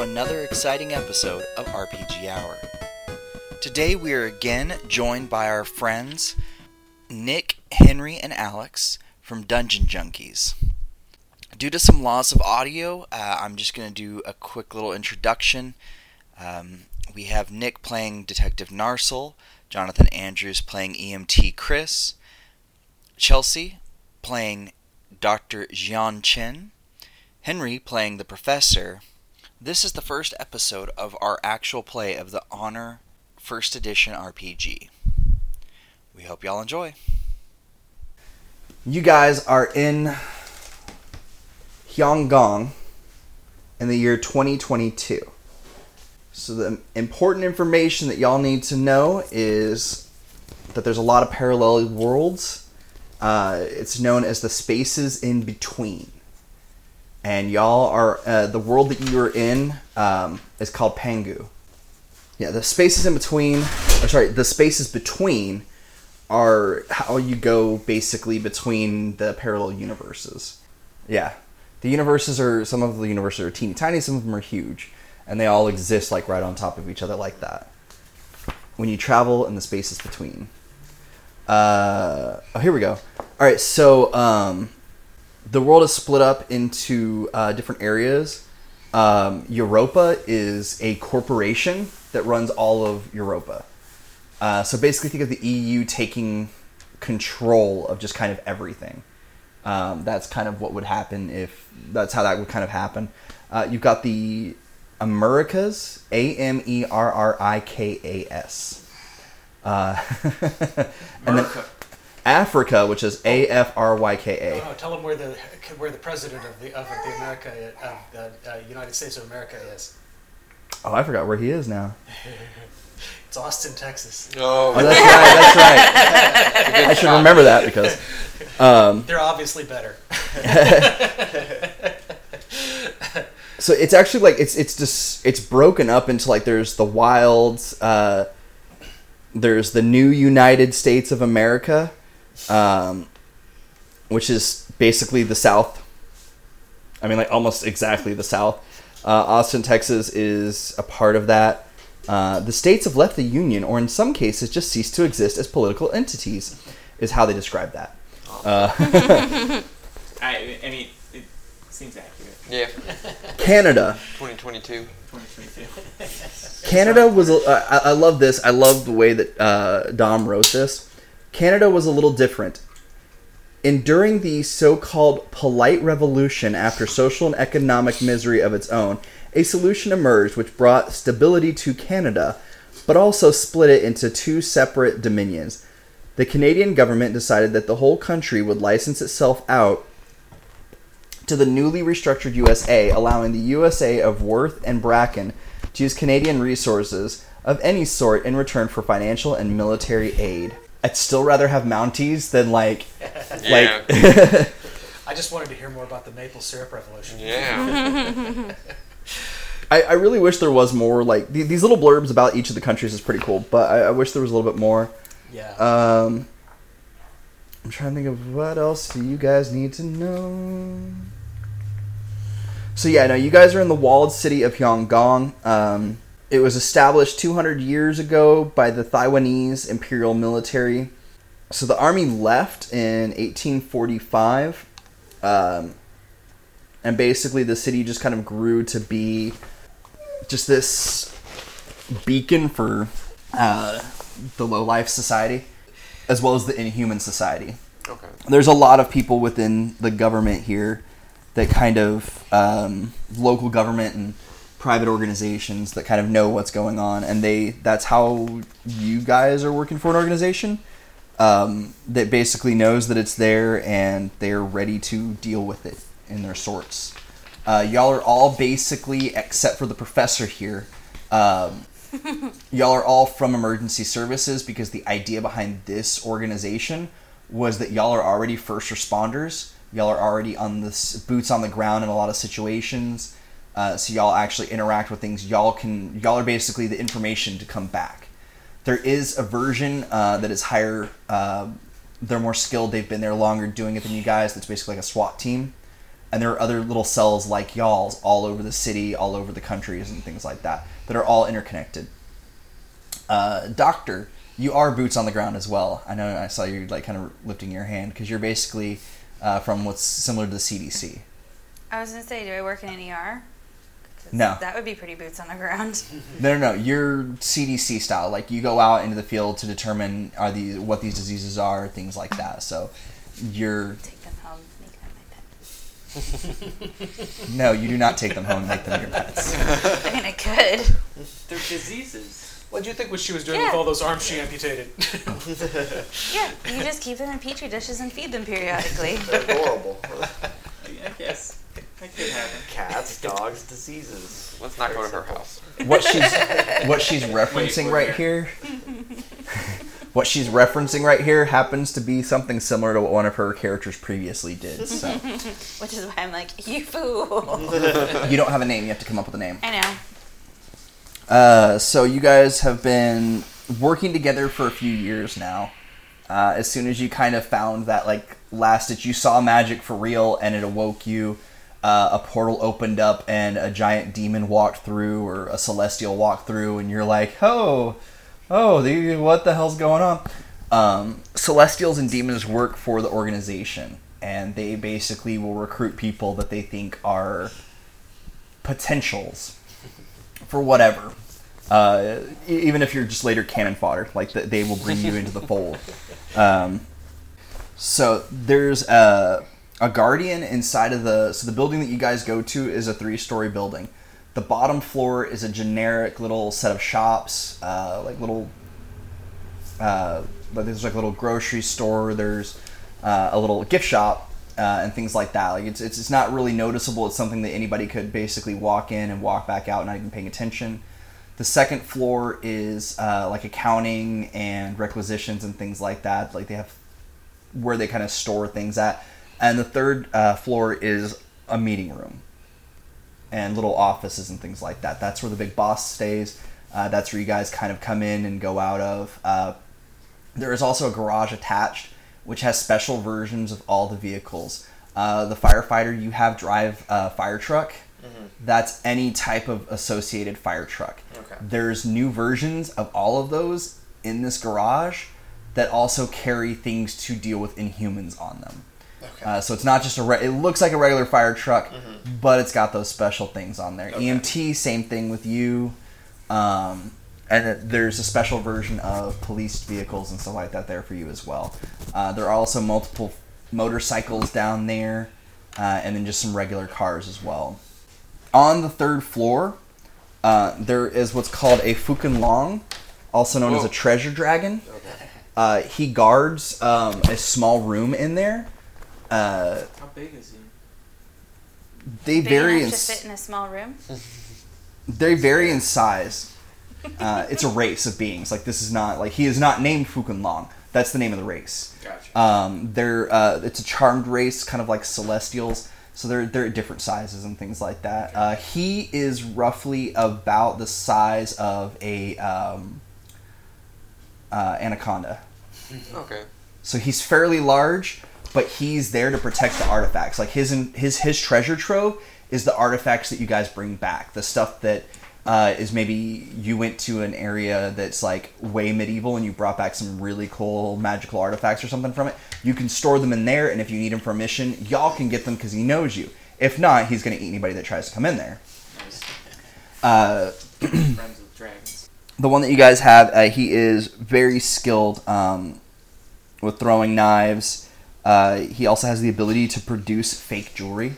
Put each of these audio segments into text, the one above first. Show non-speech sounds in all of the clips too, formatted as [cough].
another exciting episode of RPG Hour. Today we are again joined by our friends Nick, Henry, and Alex from Dungeon Junkies. Due to some loss of audio, uh, I'm just going to do a quick little introduction. Um, we have Nick playing Detective Narcel, Jonathan Andrews playing EMT Kris, Chelsea playing Dr. Jian Chen, Henry playing the Professor. This is the first episode of our actual play of the Honour First Edition RPG. We hope y'all enjoy. You guys are in Hyonggong in the year 2022. So the important information that y'all need to know is that there's a lot of parallel worlds. Uh, it's known as the spaces in between, and y'all are uh, the world that you are in um, is called Pangu. Yeah, the spaces in between, or sorry, the spaces between are how you go basically between the parallel universes. Yeah, the universes are some of the universes are teeny tiny, some of them are huge and they all exist like right on top of each other like that. When you travel in the spaces between. Uh, oh, here we go. All right, so um, the world is split up into uh, different areas. Um, Europa is a corporation that runs all of Europa. Uh, so basically, think of the EU taking control of just kind of everything. Um, that's kind of what would happen if that's how that would kind of happen. Uh, you've got the Americas, A M E R R I K A S. Uh, [laughs] and then Africa, which is A F R Y K A. Oh, tell them where the where the president of the of the America of the uh, United States of America is. Oh, I forgot where he is now. [laughs] It's Austin, Texas. Oh, Oh, that's right. That's right. [laughs] I should remember that because um, They're obviously better. [laughs] so it's actually like it's it's just it's broken up into like there's the wilds uh there's the new united states of america um which is basically the south i mean like almost exactly the south uh, austin texas is a part of that uh, the states have left the union or in some cases just ceased to exist as political entities is how they describe that uh, [laughs] I, I mean, it seems accurate. yeah, [laughs] canada 2022. 2022. Canada was. I love this. I love the way that uh, Dom wrote this. Canada was a little different. Enduring the so-called polite revolution after social and economic misery of its own, a solution emerged which brought stability to Canada, but also split it into two separate dominions. The Canadian government decided that the whole country would license itself out to the newly restructured USA, allowing the USA of Worth and Bracken to use Canadian resources of any sort in return for financial and military aid. I'd still rather have Mounties than like Yeah, like [laughs] I just wanted to hear more about the maple syrup revolution. yeah. [laughs] I, I really wish there was more like th- these little blurbs about each of the countries is pretty cool, but I, I wish there was a little bit more. Yeah. Um, I'm trying to think of what else do you guys need to know. So yeah, no, you guys are in the walled city of Hyonggong. Um, it was established 200 years ago by the Taiwanese Imperial Military. So the army left in 1845, um, and basically the city just kind of grew to be just this beacon for uh, the low life society, as well as the inhuman society Okay. there's a lot of people within the government here that kind of um, local government and private organizations that kind of know what's going on and they that's how you guys are working for an organization um, that basically knows that it's there and they're ready to deal with it in their sorts uh, y'all are all basically except for the professor here um, [laughs] y'all are all from emergency services because the idea behind this organization was that y'all are already first responders. Y'all are already on the boots on the ground in a lot of situations. Uh, so y'all actually interact with things. Y'all can y'all are basically the information to come back. There is a version uh, that is higher. Uh, they're more skilled. They've been there longer doing it than you guys. That's basically like a SWAT team. and there are other little cells like y'all's all over the city, all over the countries, and things like that that are all interconnected. Uh, doctor, you are boots on the ground as well. I know I saw you like kind of lifting your hand because you're basically uh, from what's similar to the CDC. I was gonna say, do I work in an ER? 'Cause No. That would be pretty boots on the ground. [laughs] No, no, no. You're CDC style. Like you go out into the field to determine are these what these diseases are, things like that. So you're Take them home, make them my pet. no, you do not take them home and make them your pets. [laughs] I mean, I could. They're diseases. What do you think what she was doing Yeah. with all those arms she amputated? [laughs] Yeah, you just keep them in petri dishes and feed them periodically. Adorable. I guess that could happen. Cats, [laughs] dogs, diseases. Let's not go to her house. What she's [laughs] what she's referencing we're right here. [laughs] What she's referencing right here happens to be something similar to what one of her characters previously did. So Which is why I'm like, you fool. you don't have a name; you have to come up with a name. I know. Uh, so you guys have been working together for a few years now. Uh, as soon as you kind of found that like last that you saw magic for real and it awoke you, uh, a portal opened up and a giant demon walked through or a celestial walked through, and you're like, oh, oh, the, what the hell's going on? Um, celestials and demons work for the organization, and they basically will recruit people that they think are potentials for whatever. Uh, even if you're just later cannon fodder, like th- they will bring you into the fold. [laughs] Um, so there's a, a guardian inside of the so the building that you guys go to is a three-story building. The bottom floor is a generic little set of shops, uh, like little. Uh, there's like a little grocery store. There's uh, a little gift shop uh, and things like that. Like it's, it's it's not really noticeable. It's something that anybody could basically walk in and walk back out, not even paying attention. The second floor is uh, like accounting and requisitions and things like that. Like they have where they kind of store things at. And the third uh, floor is a meeting room and little offices and things like that. That's where the big boss stays. Uh, that's where you guys kind of come in and go out of. Uh, there is also a garage attached, which has special versions of all the vehicles. Uh, the firefighter you have drive a fire truck. That's any type of associated fire truck. Okay. There's new versions of all of those in this garage that also carry things to deal with Inhumans on them. Okay. Uh, so it's not just a. Re- it looks like a regular fire truck, but it's got those special things on there. Okay. EMT, same thing with you. Um, and there's a special version of police vehicles and stuff like that there for you as well. Uh, there are also multiple motorcycles down there, uh, and then just some regular cars as well. On the third floor, uh, there is what's called a Fukin Long, also known as a treasure dragon. Uh, he guards um, a small room in there. Uh, How big is he? they Big vary in enough to fit in a small room. [laughs] they vary in size. Uh, it's a race of beings. Like this is not like he is not named Fukin Long. That's the name of the race. Gotcha. Um, they're uh, it's a charmed race, kind of like celestials. So they're they're at different sizes and things like that. Uh, he is roughly about the size of a um, uh, anaconda. Okay. So he's fairly large, but he's there to protect the artifacts. Like his his his treasure trove is the artifacts that you guys bring back. The stuff that uh, is maybe you went to an area that's like way medieval and you brought back some really cool magical artifacts or something from it. You can store them in there, and if you need them for a mission, y'all can get them because he knows you. If not, he's gonna eat anybody that tries to come in there. Uh, [clears throat] the one that you guys have, uh, he is very skilled um, with throwing knives. Uh, he also has the ability to produce fake jewelry.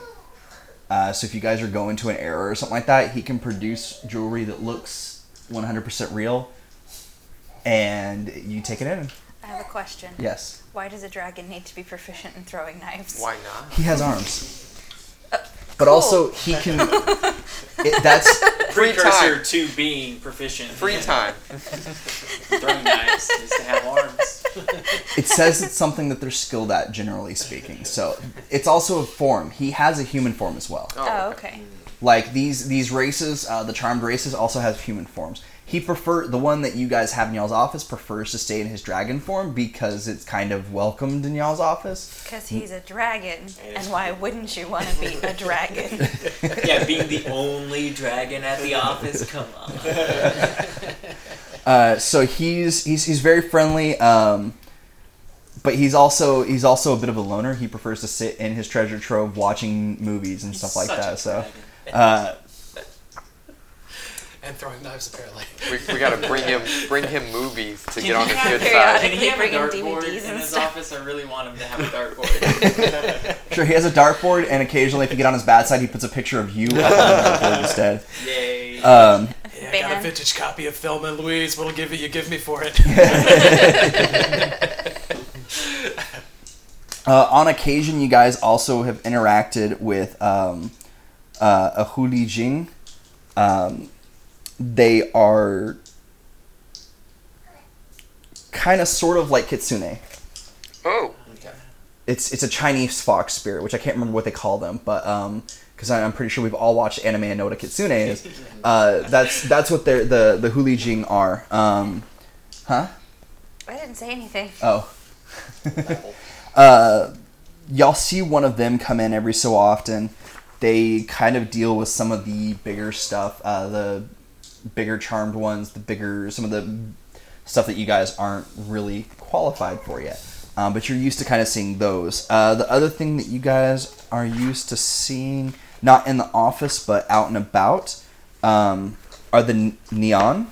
Uh, so if you guys are going to an error or something like that, he can produce jewelry that looks 100% real, and you take it in. I have a question. Yes, Why does a dragon need to be proficient in throwing knives? Why not? he has arms, but cool. also he can. [laughs] It, that's Free Precursor time. to being proficient. Free time. [laughs] Throwing knives is to have arms. It says it's something that they're skilled at, generally speaking. So it's also a form. He has a human form as well. Oh, okay. Like these these races, uh, the charmed races also have human forms. He prefer the one that you guys have in y'all's office prefers to stay in his dragon form because it's kind of welcomed in y'all's office. Because he's a dragon. And why wouldn't you want to be a dragon? [laughs] yeah, being the only dragon at the office. Come on. [laughs] Uh, so he's he's he's very friendly, um, but he's also he's also a bit of a loner. He prefers to sit in his treasure trove watching movies and stuff like that. So. Uh, And throwing knives, apparently. We, we gotta [laughs] bring him bring him movies to get on his good side. Can he have a bring in dartboard DVDs in his stuff. office? I really want him to have a [laughs] dartboard. [laughs] Sure, he has a dartboard, and occasionally, if you get on his bad side, he puts a picture of you up on the dartboard instead. Yay. Um, Yeah, I got a vintage copy of Thelma and Louise. What'll give it? You give me for it. [laughs] uh, on occasion, you guys also have interacted with um, uh, a Huli Jing. Um, they are kind of sort of like Kitsune. Oh, It's it's a Chinese fox spirit, which I can't remember what they call them, but um, because I'm pretty sure we've all watched anime and know what a Kitsune is. Uh, that's that's what they're the the Huli Jing are. Um, huh? I didn't say anything. Oh. [laughs] uh, y'all see one of them come in every so often. They kind of deal with some of the bigger stuff, uh, the bigger charmed ones, the bigger, some of the stuff that you guys aren't really qualified for yet. Um, but you're used to kind of seeing those. Uh, the other thing that you guys are used to seeing, not in the office but out and about, um, are the Nian.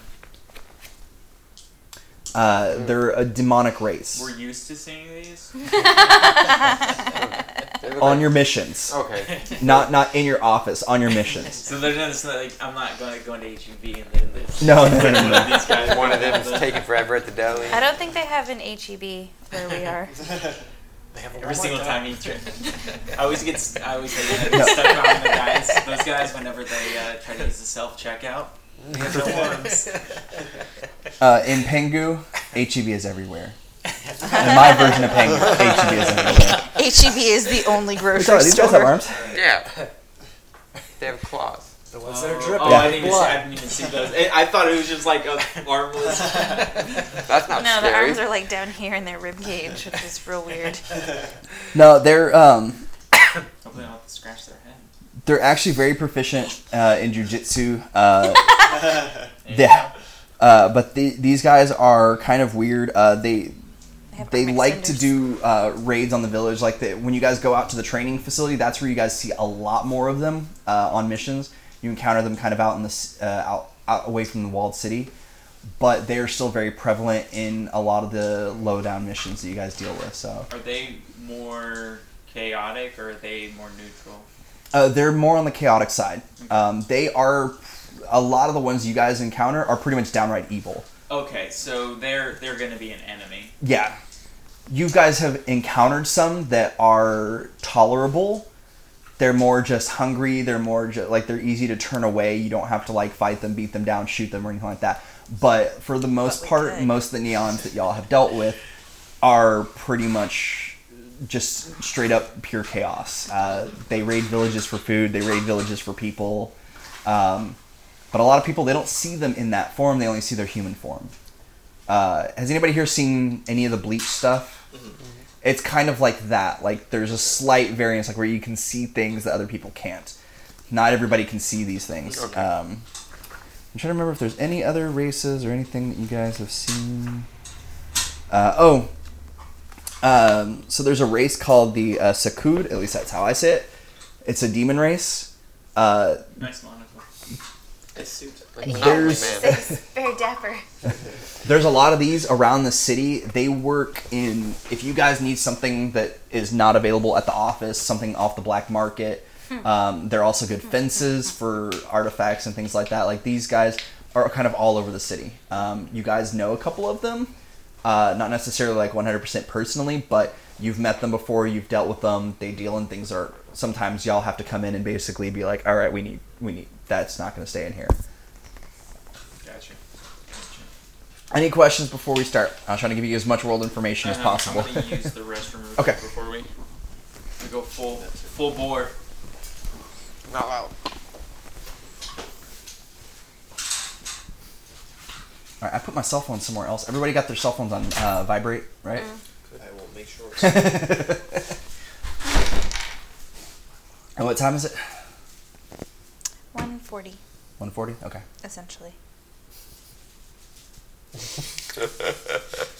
Uh, they're a demonic race. We're used to seeing these. [laughs] on your missions, okay. [laughs] not not in your office. On your missions. So they're not, like I'm not going to go into HEB and then this. No, no, [laughs] no, no, no. These guys. One of them's taking forever at the deli. I don't think they have an HEB where we are. They have a Every Walmart single time he trick. [laughs] I always get st- I always get No. stuck on the guys. Those guys whenever they uh, try to use the self checkout. They have their. [laughs] Uh, in Pengu, HEB is everywhere. In my version of Pengu, HEB is everywhere. HEB is the only grocery Sorry, these guys have store. arms. Yeah. They have claws. The ones that are Oh, dripping. oh, I, didn't even see, blood. I didn't even see those. I I thought it was just like a armless. [laughs] That's not No, the scary. arms are like down here in their rib cage, which is real weird. No, they're um, Hopefully, I'll have to scratch their head. they're actually very proficient uh, in jujitsu. Uh, [laughs] yeah, uh, but the, these guys are kind of weird. Uh, they have they arm like to extenders. do uh, raids on the village. Like the, when you guys go out to the training facility, that's where you guys see a lot more of them uh, on missions. You encounter them kind of out in the uh, out, out away from the walled city, but they are still very prevalent in a lot of the low down missions that you guys deal with. So Are they more chaotic or are they more neutral? uh, they're more on the chaotic side. Um, they are a lot of the ones you guys encounter are pretty much downright evil. Okay, so they're they're gonna be an enemy. Yeah. You guys have encountered some that are tolerable. They're more just hungry. They're more ju- like they're easy to turn away. You don't have to like fight them, beat them down, shoot them, or anything like that. But for the most part, could. most of the Nians that y'all have dealt with are pretty much just straight up pure chaos. Uh, they raid villages for food. They raid villages for people. Um, but a lot of people they don't see them in that form. They only see their human form. Uh, has anybody here seen any of the bleach stuff? It's kind of like that. Like there's a slight variance, like where you can see things that other people can't. Not everybody can see these things. Okay. Um, I'm trying to remember if there's any other races or anything that you guys have seen. Uh, oh, um, so there's a race called the uh, Sakud. At least that's how I say it. It's a demon race. Uh, Nice monocle. It's suit. Like There's- Monopoly Man. It's very dapper. [laughs] There's a lot of these around the city. They work in if you guys need something that is not available at the office, something off the black market. Um, they're also good fences for artifacts and things like that. Like these guys are kind of all over the city. Um, you guys know a couple of them, uh, not necessarily like 100% personally, but you've met them before. You've dealt with them. They deal in things. Are sometimes y'all have to come in and basically be like, "All right, we need, we need. That's not going to stay in here." Gotcha. Any questions before we start? I was trying to give you as much world information as possible. I'm gonna use the [laughs] restroom real Okay. before we, we go full full bore. Not loud. All right, I put my cell phone somewhere else. Everybody got their cell phones on uh, vibrate, right? I will make sure. and [laughs] what time is it? 140, 140? Okay. essentially.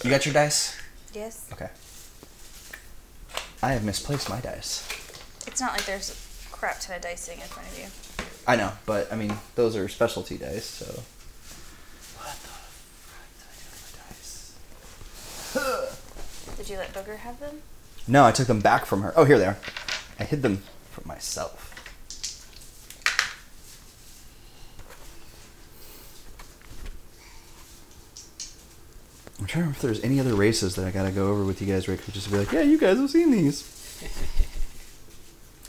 You got your dice? Yes. Okay. I have misplaced my dice. It's not like there's a crap ton of dice sitting in front of you. I know, but I mean, those are specialty dice, so. What the did I do with my dice? Did you let Booger have them? No, I took them back from her. Oh, here they are. I hid them from myself. Trying to remember if there's any other races that I gotta go over with you guys, Rick. Just to be like, yeah, you guys have seen these. [laughs]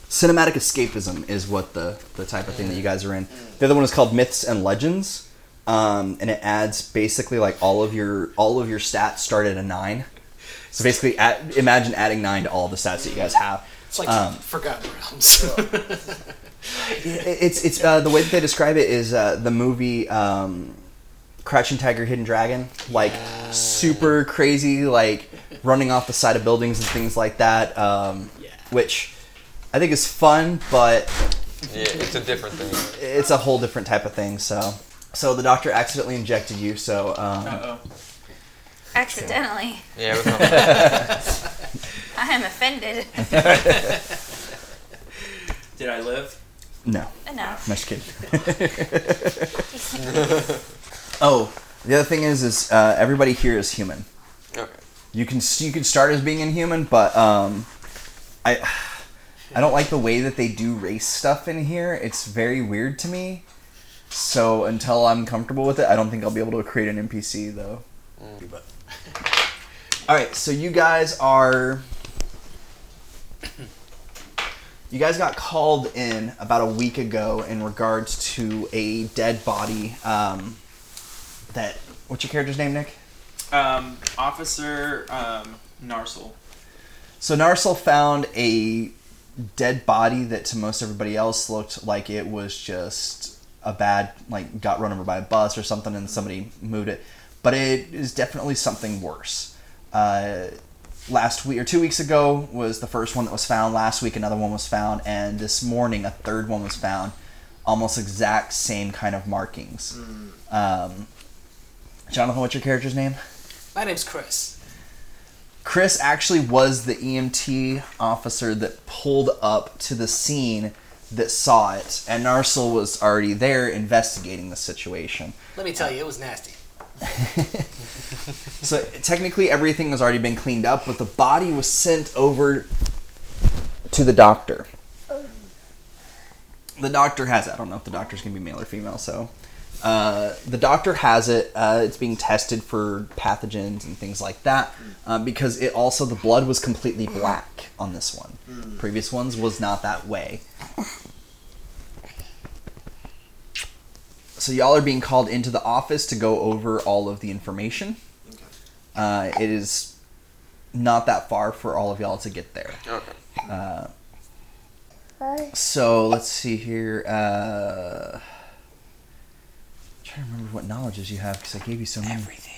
Cinematic escapism is what the the type of thing that you guys are in. The other one is called Myths and Legends, um, and it adds basically like all of your all of your stats start at a nine. So basically, add, imagine adding nine to all the stats that you guys have. It's like Um, Forgotten Realms. [laughs] It- It's it's uh, the way that they describe it is uh, the movie um, Crouching Tiger, Hidden Dragon, like super crazy, like running off the side of buildings and things like that. Um, Yeah. Which I think is fun, but Yeah, it's a different thing. it's a whole different type of thing. So, so the doctor accidentally injected you. So, um, Uh oh. Accidentally. Yeah, it was not, [laughs] I am offended. Did I live? no, Enough. I'm just kidding. [laughs] [laughs] oh, the other thing is, is uh, everybody here is human. okay. You can you can start as being inhuman, but um, I I don't like the way that they do race stuff in here. It's very weird to me. So until I'm comfortable with it, I don't think I'll be able to create an NPC though. But all right, so you guys are. You guys got called in about a week ago in regards to a dead body. Um, that what's your character's name, Nick? Um, Officer um, Narcel. So Narcel found a dead body that to most everybody else looked like it was just a bad like got run over by a bus or something and somebody moved it. But it is definitely something worse. Uh, last week or two weeks ago was the first one that was found. Last week another one was found, and this morning a third one was found. Almost exact same kind of markings. Um, Jonathan, what's your character's name? My name's Kris. Kris actually was the EMT officer that pulled up to the scene that saw it, and Narcel was already there investigating the situation. Let me tell you, it was nasty. [laughs] So technically, everything has already been cleaned up, but the body was sent over to the doctor. The doctor has, I don't know if the doctor's gonna be male or female, so. Uh, the doctor has it. Uh, it's being tested for pathogens and things like that um, because it also the blood was completely black on this one. Previous ones was not that way. So y'all are being called into the office to go over all of the information. Uh, it is not that far for all of y'all to get there. Okay. Uh, so let's see here. Trying to remember what knowledges you have because I gave you so many. Everything.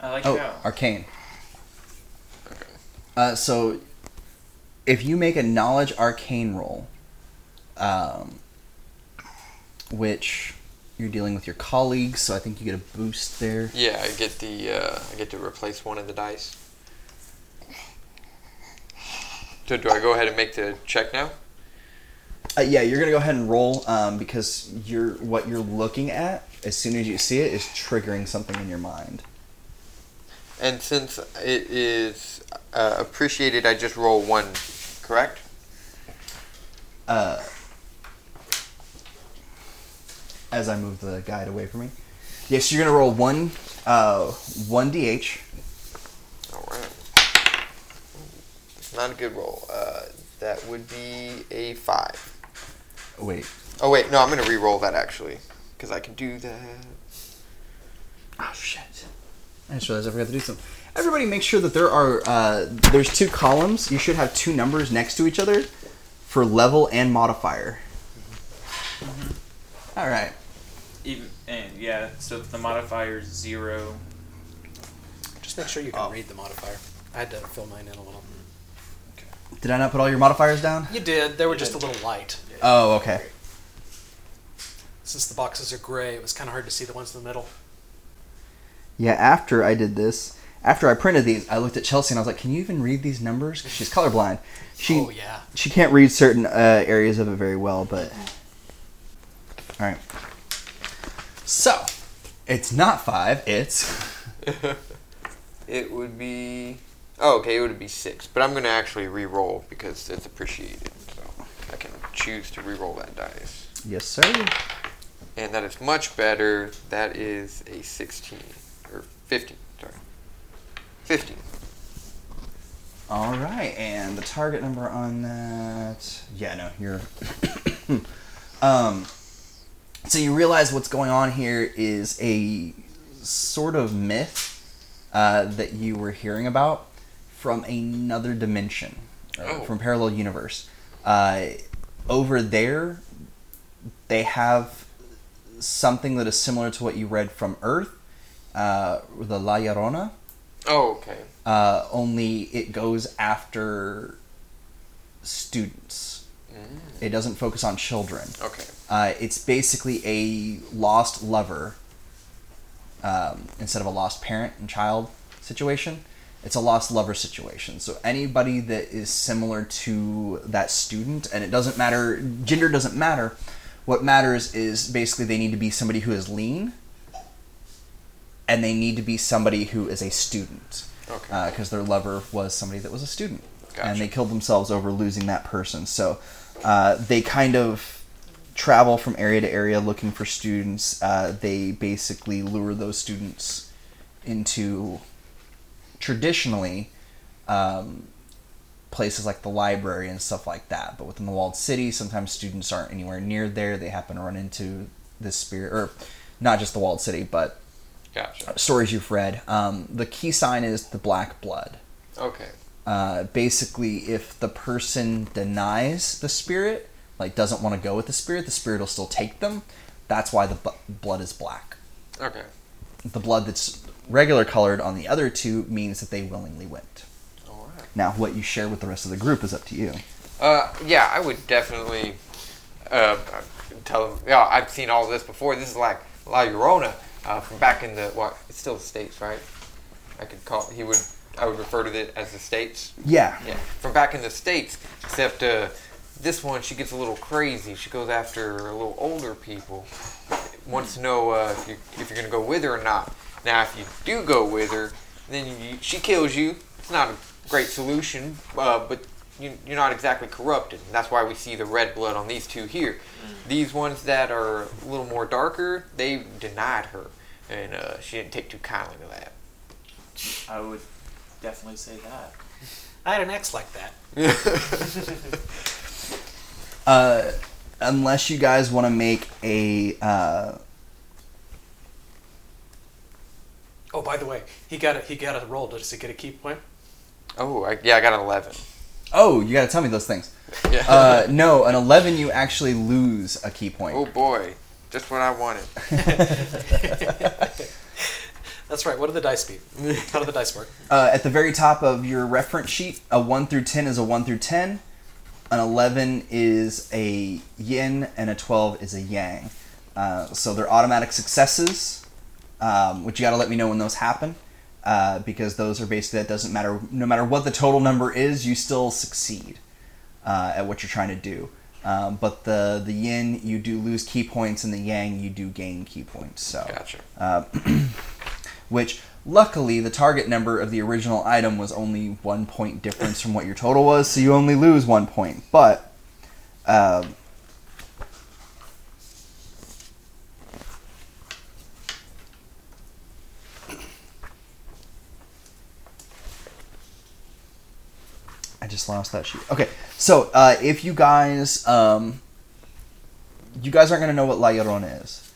I like Oh, how. arcane. Uh, so if you make a knowledge arcane roll, um, which you're dealing with your colleagues, so I think you get a boost there. Yeah, I get the uh, I get to replace one of the dice. So do I go ahead and make the check now? Uh, yeah, you're gonna go ahead and roll um, because you're what you're looking at as soon as you see it is triggering something in your mind. And since it is uh, appreciated, I just roll one, correct? Uh, as I move the guide away from me. Yes, you're gonna roll one, uh, one dh. All right. Not a good roll. Uh, that would be a five. Wait, Oh wait, no, I'm gonna re-roll that actually, because I can do that. Oh shit! I just realized I forgot to do something. Everybody, make sure that there are uh, there's two columns. You should have two numbers next to each other for level and modifier. All right. Even And yeah, so the modifier is zero. Just make sure you can Oh. read the modifier. I had to fill mine in a little. Did I not put all your modifiers down? You did. They were just a little light. Oh, okay. Since the boxes are gray, it was kind of hard to see the ones in the middle. Yeah, after I did this, after I printed these, I looked at Chelsea and I was like, "Can you even read these numbers?" 'Cause she's colorblind. She oh yeah. she can't read certain uh, areas of it very well, but all right. So it's not five. It's [laughs] it would be. Oh, okay, it would be six. But I'm going to actually re-roll because it's appreciated. So I can choose to re-roll that dice. yes, sir. And that is much better. That is a 16. Or 15, sorry. 15. All right, and the target number on that. Yeah, no, you're. [coughs] um, so you realize what's going on here is a sort of myth uh, that you were hearing about from another dimension, uh, Oh. from parallel universe. Uh, over there, they have something that is similar to what you read from Earth, uh, the La Llorona Oh, okay. uh, only it goes after students. Mm, It doesn't focus on children. okay. Uh, it's basically a lost lover um, instead of a lost parent and child situation. It's a lost lover situation. So anybody that is similar to that student, and it doesn't matter, gender doesn't matter. What matters is basically they need to be somebody who is lean, and they need to be somebody who is a student Okay. because their lover was somebody that was a student, Gotcha. and they killed themselves over losing that person. So uh, they kind of travel from area to area looking for students. Uh, they basically lure those students into traditionally um, places like the library and stuff like that. But within the walled city, sometimes students aren't anywhere near there. They happen to run into this spirit, or not just the walled city, but Gotcha. stories you've read. Um, the key sign is the black blood. Okay. Uh, basically, if the person denies the spirit, like doesn't want to go with the spirit, the spirit will still take them. That's why the bu- blood is black. Okay. The blood that's regular colored on the other two means that they willingly went. All right. Now, what you share with the rest of the group is up to you. Uh, yeah, I would definitely uh, tell them. Yeah, I've seen all this before. This is like La Llorona uh, from back in the what? It's still the states, right? I could call. He would. I would refer to it as the states. Yeah. Yeah, from back in the states. Except uh, this one, she gets a little crazy. She goes after a little older people. Wants to know uh, if you if you're gonna go with her or not. Now, if you do go with her, then you, she kills you. It's not a great solution, uh, but you, you're not exactly corrupted. That's why we see the red blood on these two here. These ones that are a little more darker, they denied her, and uh, she didn't take too kindly to that. I would definitely say that. I had an ex like that. [laughs] Uh, unless you guys want to make a. Uh, Oh, by the way, he got a he got a roll. Does he get a key point? oh, I, yeah, I got an 11. oh, you got to tell me those things. [laughs] Yeah. Uh, no, an 11, you actually lose a key point. Oh boy, just what I wanted. [laughs] [laughs] That's right. What do the dice be? How do the dice work? Uh, at the very top of your reference sheet, a 1 through 10 is a 1 through 10, an 11 is a yin, and a 12 is a yang. Uh, so they're automatic successes, um, which you got to let me know when those happen. Uh, because those are basically, that doesn't matter. No matter what the total number is, you still succeed uh, at what you're trying to do. Um, but the, the yin, you do lose key points, and the yang, you do gain key points. So Gotcha. uh, [clears throat] which luckily the target number of the original item was only one point difference from what your total was, so you only lose one point. But I just lost that sheet. Okay, so uh, if you guys, um, you guys aren't gonna know what La Llorona is.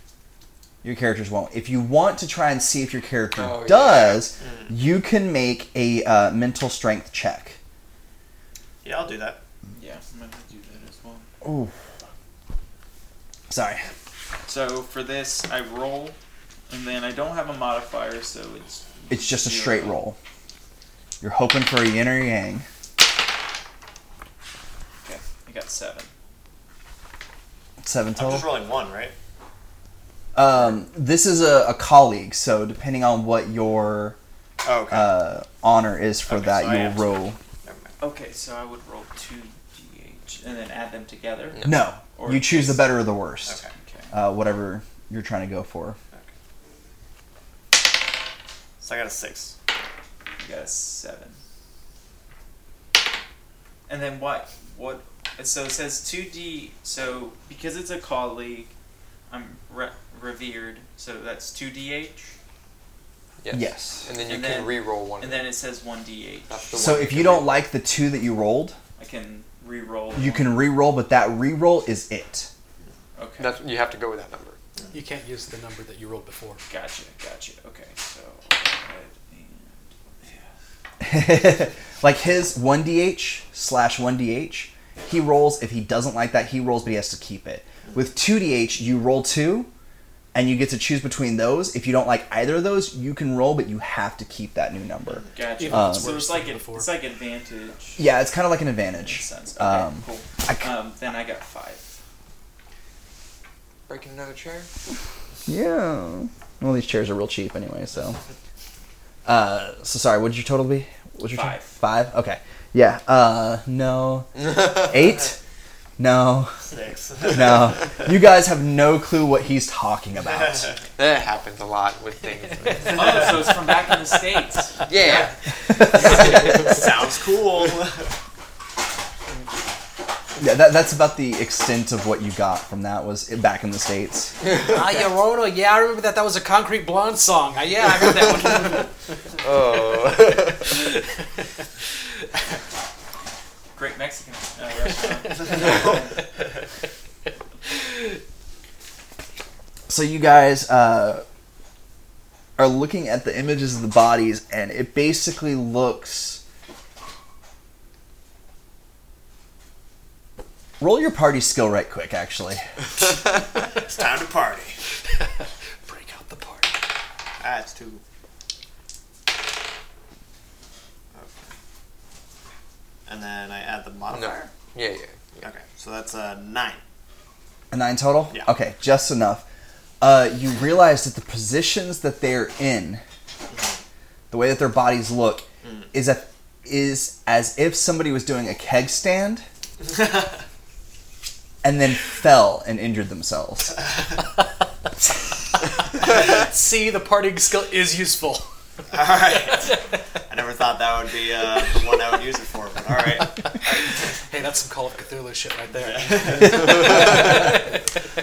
Your characters won't. If you want to try and see if your character Oh, yeah. does, you can make a uh, mental strength check. Yeah, I'll do that. Yeah, I'm gonna do that as well. Ooh. Sorry. So for this, I roll, and then I don't have a modifier, so it's. It's just a straight roll. You're hoping for a yin or yang. Okay, I got seven. Seven total. I'm just rolling one, right? Um, this is a, a colleague, so depending on what your Oh, okay. uh, honor is for Okay, that, so you'll have to- roll. Never mind. Okay, so I would roll two DH and then add them together. No, Or you choose the better or the worst. Okay. Okay. Uh, whatever you're trying to go for. So I got a six. You got a seven. And then what? What? So it says two D. So because it's a colleague, I'm re- revered. So that's two DH, Yes. Yes. And then you And can then- re-roll one. and then it says one DH. That's So if can you don't re- like the two that you rolled, I can re-roll. you one. can re-roll, but that re-roll is it. Okay. that's you have to go with that number. You can't use the number that you rolled before. Gotcha. Gotcha. Okay. So. and- yeah. [laughs] like his 1dh slash 1dh, he rolls. If he doesn't like that, he rolls, but he has to keep it. With 2dh, you roll two, and you get to choose between those. If you don't like either of those, you can roll, but you have to keep that new number. Gotcha. Even if it's so it's like a, it's like advantage. Yeah, it's kind of like an Makes advantage. sense. Okay. Um, cool. I c- Um, then I got five. Breaking another chair. Yeah. Well, these chairs are real cheap anyway, so. Uh, so sorry. What did your total be? What's your Five. Five. Okay. Yeah. Uh, no. [laughs] Eight. No. Six. No. You guys have no clue what he's talking about. [laughs] That happens a lot with things. [laughs] Oh, so it's from back in the states. yeah. Sounds cool. Yeah, that, that's about the extent of what you got from that. Was back in the states? ah, Llorona. Yeah, I remember that. That was a Concrete Blonde song. Uh, yeah, I heard that one. Oh. [laughs] Great Mexican uh, restaurant. [laughs] So you guys uh, are looking at the images of the bodies, and it basically looks. Roll your party skill right quick, actually. [laughs] it's time to party. Break out the party. Ah, it's two. Okay. And then I add the modifier. yeah, yeah. Okay, so that's a nine. A nine total? Yeah. Okay, just enough. Uh, you realize that the positions that they're in, the way that their bodies look, is a, is as if somebody was doing a keg stand [laughs] and then fell and injured themselves. [laughs] See, the partying skill is useful. All right. I never thought that would be uh, the one I would use it for, but all right. [laughs] Hey, that's some Call of Cthulhu shit right there. [laughs]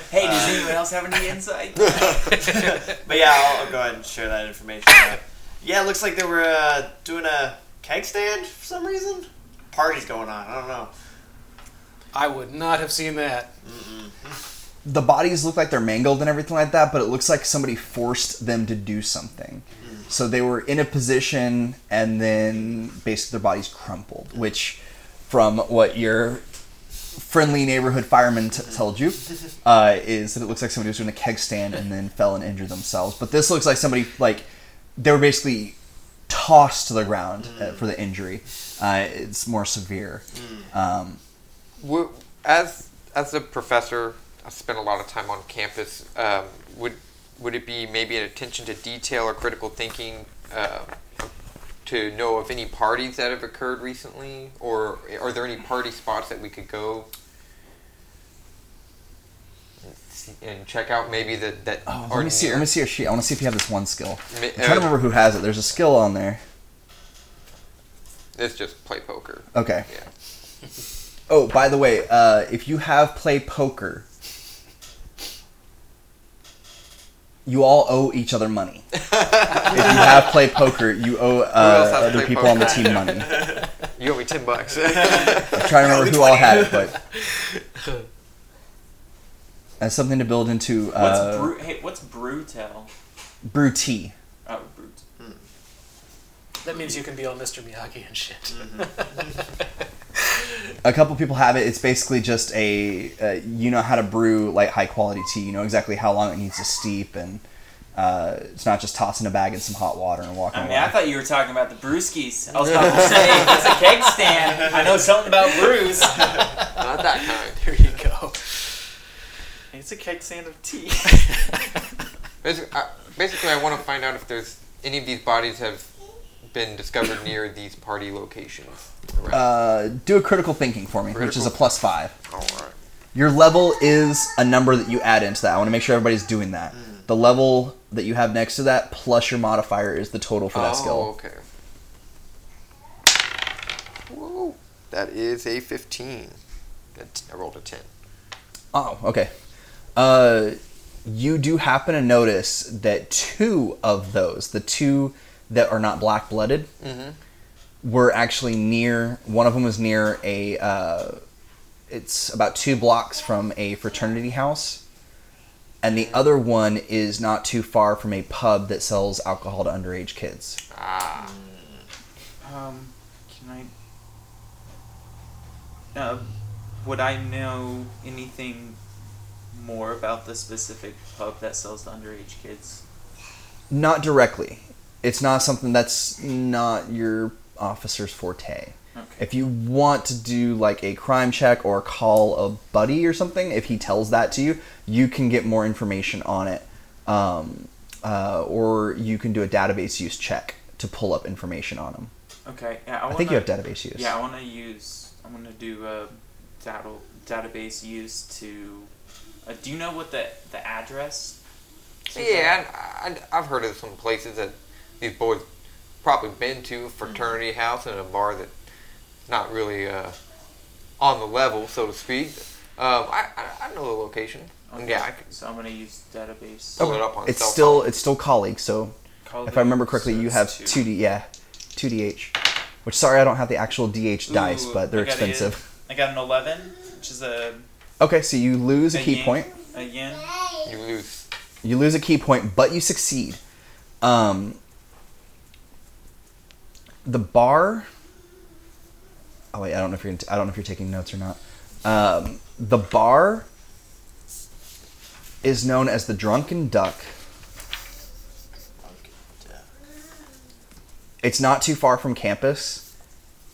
hey, does anyone else have any insight? [laughs] But yeah, I'll, I'll go ahead and share that information. Uh, yeah, it looks like they were uh, doing a keg stand for some reason. Party's going on. I don't know. I would not have seen that. The bodies look like they're mangled and everything like that, but it looks like somebody forced them to do something. So they were in a position and then basically their bodies crumpled, which, from what your friendly neighborhood fireman t- told you, uh, is that it looks like somebody was doing a keg stand and then fell and injured themselves. But this looks like somebody, like, they were basically tossed to the ground uh, for the injury. Uh, it's more severe. Um, As as a professor, I spent a lot of time on campus. Um, would would it be maybe an attention to detail or critical thinking uh, to know of any parties that have occurred recently, or are there any party spots that we could go and check out? Maybe that that oh, let me see. near- Let me see your sheet. I want to see if you have this one skill. I'm trying to uh, remember who has it. There's a skill on there. It's just play poker. Okay. Yeah. [laughs] Oh, by the way, uh, if you have play poker, you all owe each other money. [laughs] if you have played poker, you owe uh, other play people on the team money. [laughs] You owe me ten bucks. [laughs] I'm trying to remember who all had it, but that's something to build into What's uh, brew? Hey, what's Brutel? brew tea. Oh, Brut. That means you can be all Mr. Miyagi and shit. A couple people have it. It's basically just a uh, you know how to brew like high quality tea. You know exactly how long it needs to steep, and uh, it's not just tossing a bag in some hot water and walking I mean, away. I thought you were talking about the brewskis. I was about to say, it's a keg stand, I know something about brews. Not that kind. There you go. It's a keg stand of tea. Basically, I, basically, I want to find out if there's any of these bodies have been discovered near these party locations. Uh, do a critical thinking for me, which is a plus five. All right. Your level is a number that you add into that. I want to make sure everybody's doing that. The level that you have next to that plus your modifier is the total for that oh, skill. okay. Whoa. That is a 15. That- I rolled a 10. Oh, okay. Uh, you do happen to notice that two of those, the two that are not black blooded, Mhm. Were actually near. One of them was near a. Uh, it's about two blocks from a fraternity house, and the other one is not too far from a pub that sells alcohol to underage kids. Ah. Um, can I? Uh, would I know anything more about the specific pub that sells to underage kids? Not directly. It's not something that's not your officer's forte. Okay. If you want to do like a crime check or call a buddy or something, if he tells that to you, you can get more information on it. Um, uh, or you can do a database use check to pull up information on him. Okay. Yeah, I, I, wanna, think you have database use. Yeah, I want to use. I want to do a data, database use to. Uh, do you know what the the address? to Yeah, I, I, I've heard of some places that these boys probably been to, a fraternity house and a bar that's not really uh, on the level, so to speak. Um, I, I, I know the location. Okay. Yeah, I can So I'm gonna use database. pull it up on It's cell still phone. it's still colleague, so Colleague, if I remember correctly, so you it's have two. two D yeah, two DH. Which sorry, I don't have the actual DH dice, Ooh, but they're I got a- expensive. I got an 11, which is a, Okay, so you lose a a key yin, point. A yin. You lose. You lose a key point, but you succeed. Um, the bar. Oh wait, I don't know if you're. I don't know if you're taking notes or not. Um, the bar is known as the Drunken Duck. It's not too far from campus.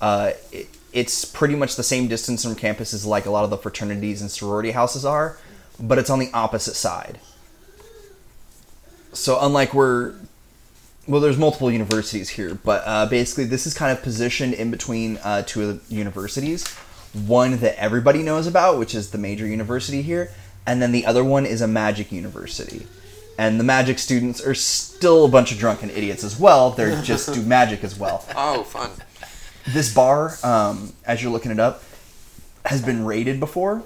Uh, it, it's pretty much the same distance from campus as like a lot of the fraternities and sorority houses are, but it's on the opposite side. So unlike we're well, there's multiple universities here, but uh, basically this is kind of positioned in between uh, two of the universities. One that everybody knows about, which is the major university here, and then the other one is a magic university. And the magic students are still a bunch of drunken idiots as well. They're [laughs] just do magic as well. Oh, fun. This bar, um, as you're looking it up, has been raided before.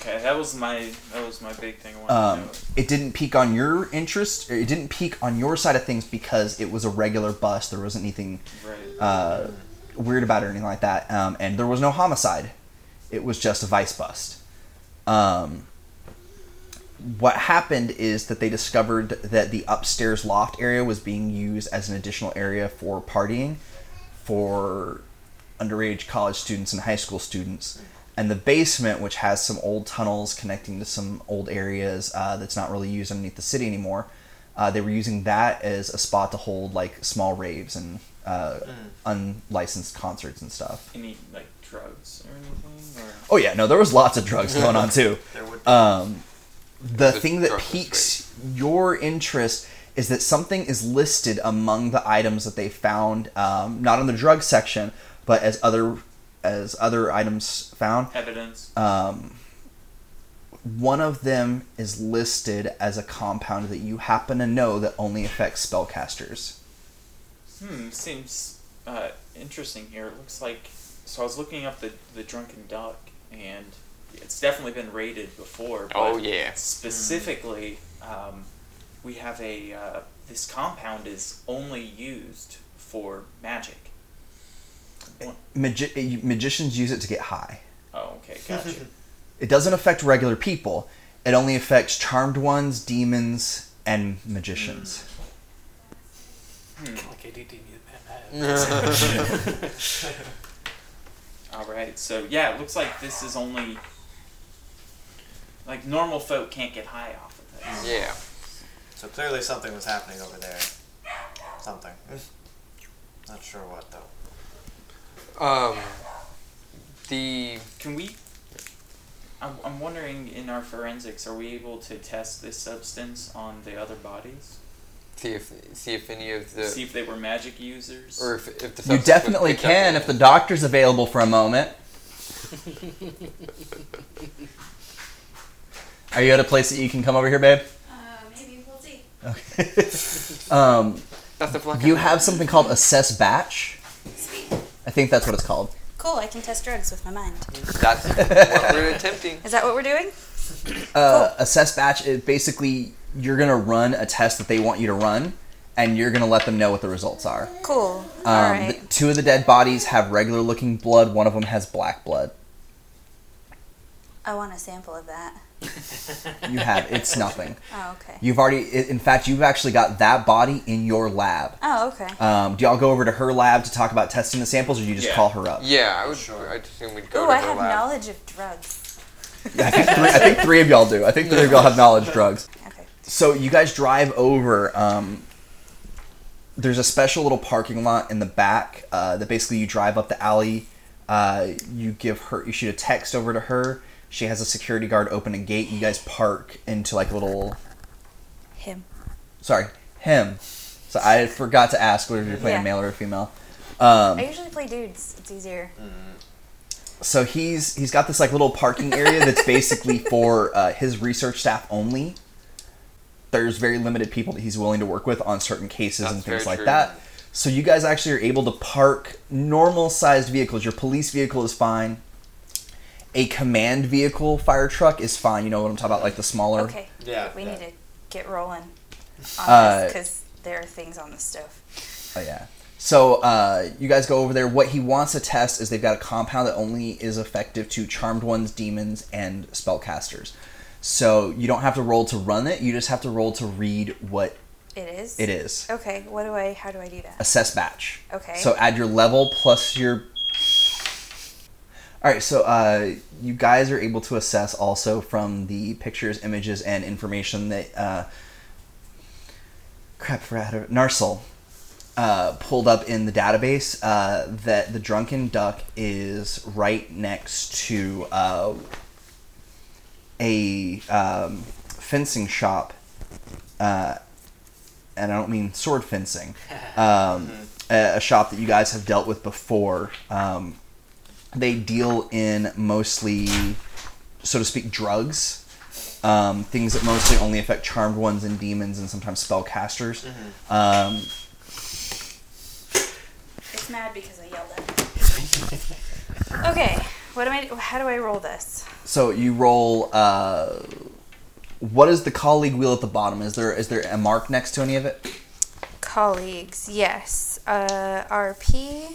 Okay, that was my that was my big thing. Um, it didn't peak on your interest. It didn't peak on your side of things because it was a regular bust. There wasn't anything Right. uh, weird about it or anything like that. Um, and there was no homicide. It was just a vice bust. Um, what happened is that they discovered that the upstairs loft area was being used as an additional area for partying for underage college students and high school students. And the basement, which has some old tunnels connecting to some old areas uh, that's not really used underneath the city anymore, uh, they were using that as a spot to hold like small raves and uh, unlicensed concerts and stuff. Any like drugs or anything? Or Oh yeah, no, there was lots of drugs going on too. [laughs] There would Um, the The thing that drug piques your interest is that something is listed among the items that they found, um, not in the drug section, but as other as other items found. evidence. Um, one of them is listed as a compound that you happen to know that only affects spellcasters. Hmm, seems uh, interesting here. It looks like so. I was looking up the the drunken duck, and it's definitely been raided before. But Oh, yeah. Specifically, um, we have a uh, this compound is only used for magic. What- Magi- magicians use it to get high. Oh, okay, gotcha. It doesn't affect regular people. It only affects charmed ones, demons, and magicians. hmm. Like ADD Mad Mad. All right. right. So yeah, it looks like this is only like normal folk can't get high off of this. Yeah. So clearly something was happening over there. Something. Not sure what though. Um. The Can we? I'm, I'm wondering in our forensics, are we able to test this substance on the other bodies? see if see if any of the See if they were magic users. or if, if the You definitely can if the doctor's available for a moment. [laughs] Are you at a place that you can come over here, babe? Uh, maybe we'll see. Okay. [laughs] um, That's the you have something called assess batch. Sweet. I think that's what it's called. Cool. I can test drugs with my mind. That's what we're [laughs] attempting. Is that what we're doing? Uh, assess batch is basically you're gonna run a test that they want you to run, and you're gonna let them know what the results are. Cool. Um, All right. the- two of the dead bodies have regular looking blood. One of them has black blood. I want a sample of that. You have it's nothing. [laughs] Oh, okay. You've already, in fact, you've actually got that body in your lab. Oh, okay. Um, do y'all go over to her lab to talk about testing the samples, or do you just Yeah. call her up? Yeah, I would. Sure. I'd assume we'd go Ooh, to I her have lab. knowledge of drugs. [laughs] I think, three, I think three of y'all do. I think three of y'all have knowledge of drugs. [laughs] Okay. So you guys drive over. Um, there's a special little parking lot in the back uh, that basically you drive up the alley. Uh, you give her, you shoot a text over to her. She has a security guard open a gate. You guys park into like a little. Him. Sorry, him. So I forgot to ask whether you're playing Yeah. a male or a female. Um, I usually play dudes. It's easier. so he's he's got this like little parking area that's basically [laughs] for uh, his research staff only. There's very limited people that he's willing to work with on certain cases and That's things very like true. that. So you guys actually are able to park normal sized vehicles. Your police vehicle is fine. A command vehicle fire truck is fine. You know what I'm talking about, like the smaller. Okay. Yeah. We yeah. need to get rolling on Uh, this because there are things on the stove. Oh yeah. So uh, you guys go over there. What he wants to test is they've got a compound that only is effective to charmed ones, demons, and spellcasters. So you don't have to roll to run it. You just have to roll to read what It is. it is. Okay. What do I? How do I do that? Assess batch. Okay. So add your level plus your. All right. So uh, you guys are able to assess also from the pictures, images, and information that. Uh, crap, forgot. Narcel uh, pulled up in the database uh, that the Drunken Duck is right next to uh, a um, fencing shop, uh, and I don't mean sword fencing, [laughs] um, a, a shop that you guys have dealt with before. Um, they deal in mostly, so to speak, drugs. Um, things that mostly only affect charmed ones and demons and sometimes spellcasters. Um, It's mad because I yelled at it. [laughs] okay. What am I? How do I roll this? So you roll. Uh, what is the colleague wheel at the bottom? Is there is there a mark next to any of it? Colleagues. Yes. Uh, RP.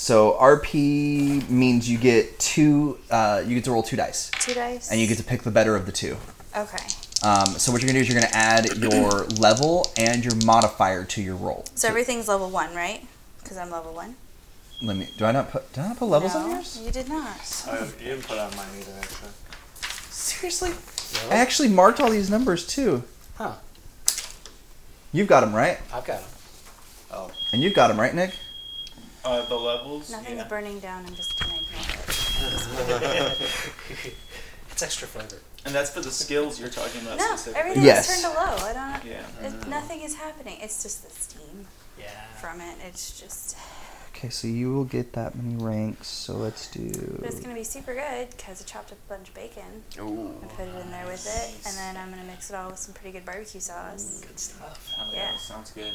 So RP means you get two. Uh, you get to roll two dice, Two dice. and you get to pick the better of the two. Okay. Um, so what you're gonna do is you're gonna add your [clears throat] level and your modifier to your roll. So everything's level one, right? Because I'm level one. Let me. Do I not put? Did I not put levels no, on yours? you did not. You didn't put on mine either, actually. Seriously? I actually marked all these numbers too. Huh. You've got them right, I've got them. Oh. and you've got them right, Nick. Uh, the levels. Nothing's yeah. burning down. I'm just gonna ignore it. [laughs] It's extra flavor. And that's for the skills you're talking about No, specifically. everything Yes. is turned to low. I don't. Yeah. It, nothing is happening. It's just the steam Yeah. from it. It's just. Okay, so you will get that many ranks. So let's do. But it's gonna be super good because I chopped up a bunch of bacon Ooh. and put it in there with it, and then I'm gonna mix it all with some pretty good barbecue sauce. Good stuff. Hell yeah. Yeah. Sounds good.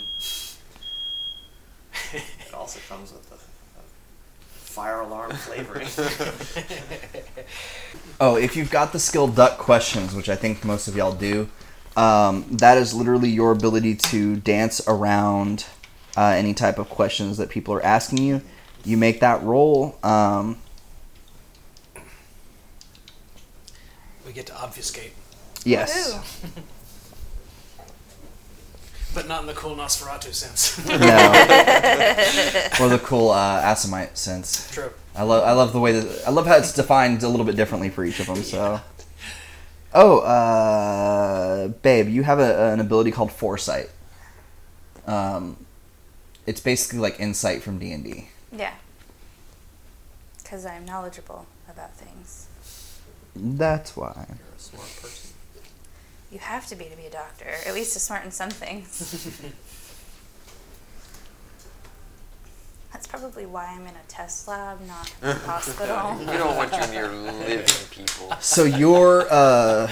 It also comes with the uh, fire alarm flavoring. [laughs] Oh, if you've got the skill duck questions, which I think most of y'all do, um, that is literally your ability to dance around uh, any type of questions that people are asking you. You make that roll. Um, We get to obfuscate, yes. [laughs] Ooh. but not in the cool Nosferatu sense. [laughs] No. [laughs] or the cool uh, Assamite sense. True. I love I love the way that I love how it's defined a little bit differently for each of them. So, oh, uh, babe, you have a, an ability called foresight. Um, it's basically like insight from D and D. Yeah. Because I'm knowledgeable about things. That's why. You're a smart person. You have to be to be a doctor, at least to smart in some things. [laughs] That's probably why I'm in a test lab, not [laughs] a hospital. You don't want you near living people. So your uh,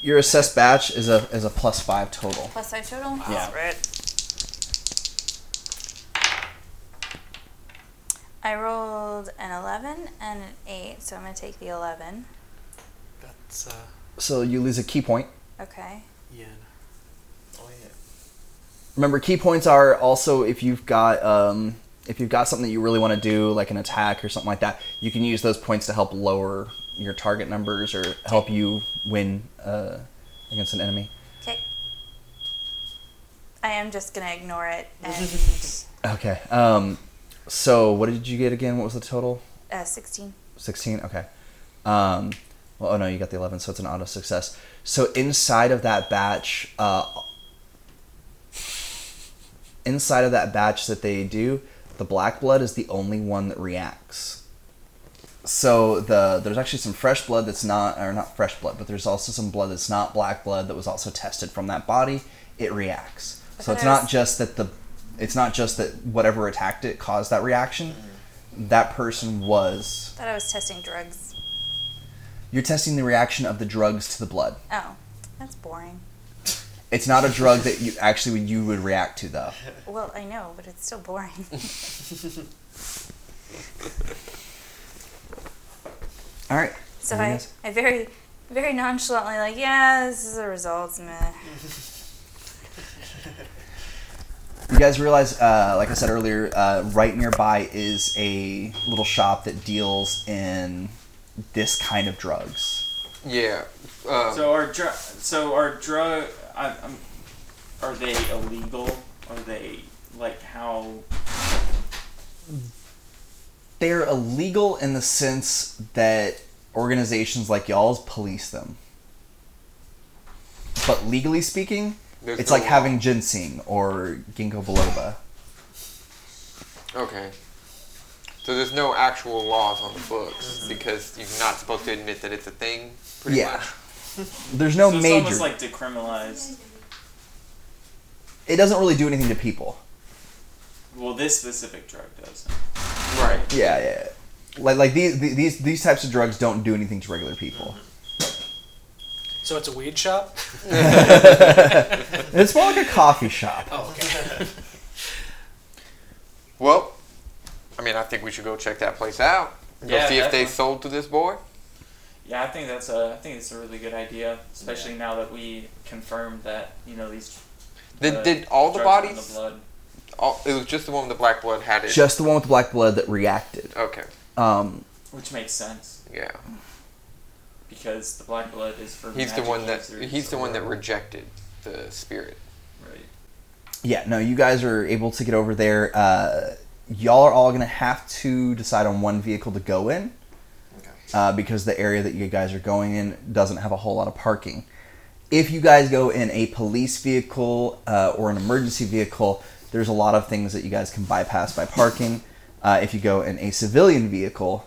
your assessed batch is a is a plus five total. Plus five total? Yeah. Right. I rolled an 11 and an 8, so I'm going to take the 11. That's uh, So you lose a key point. Okay. yen. Oh yeah. Remember, key points are also if you've got um, if you've got something that you really want to do, like an attack or something like that. You can use those points to help lower your target numbers or help you win uh, against an enemy. Okay. I am just going to ignore it [laughs] and Okay. Um, so what did you get again? What was the total? uh, 16. 16 okay um, well oh no you got the 11 so it's an auto success so inside of that batch uh, inside of that batch that they do the black blood is the only one that reacts. So the there's actually some fresh blood that's not or not fresh blood but there's also some blood that's not black blood that was also tested from that body. It reacts. So it's not was- just that the it's not just that whatever attacked it caused that reaction. That person was I thought I was testing drugs. You're testing the reaction of the drugs to the blood. Oh, that's boring. It's not a drug that you actually you would react to though. Well, I know, but it's still boring. [laughs] All right. So I. I very, very nonchalantly like, yeah, this is the results, meh. You guys realize, uh, like I said earlier, uh, right nearby is a little shop that deals in this kind of drugs. Yeah. Um, So are dr- so are drug I, I'm, are they illegal? Are they like how? They're illegal in the sense that organizations like y'all's police them. But legally speaking, there's it's no like law. having ginseng or ginkgo biloba. Okay. So there's no actual laws on the books Mm-hmm. because you're not supposed to admit that it's a thing. Pretty Yeah. much. [laughs] There's no so it's major. almost like decriminalized. it doesn't really do anything to people. Well, this specific drug does. Right. Yeah, yeah. Like like these these these types of drugs don't do anything to regular people. So it's a weed shop. [laughs] [laughs] it's more like a coffee shop. Oh, okay. Well, I mean, I think we should go check that place out. Go Yeah, see if they sold to this boy. Yeah, I think that's a I think it's a really good idea, especially now that we confirmed that you know these. Did, uh, did all the drugs are in bodies? The blood. All, it was just the one with the black blood had it. Just the one with the black blood that reacted. okay. Um, Which makes sense Yeah. because the black blood is for. He's the one that users he's the one that rejected the spirit. Right. yeah, no, you guys are able to get over there. Uh, y'all are all gonna have to decide on one vehicle to go in. Okay. uh, because the area that you guys are going in doesn't have a whole lot of parking. If you guys go in a police vehicle uh, or an emergency vehicle, there's a lot of things that you guys can bypass by parking. Uh, if you go in a civilian vehicle,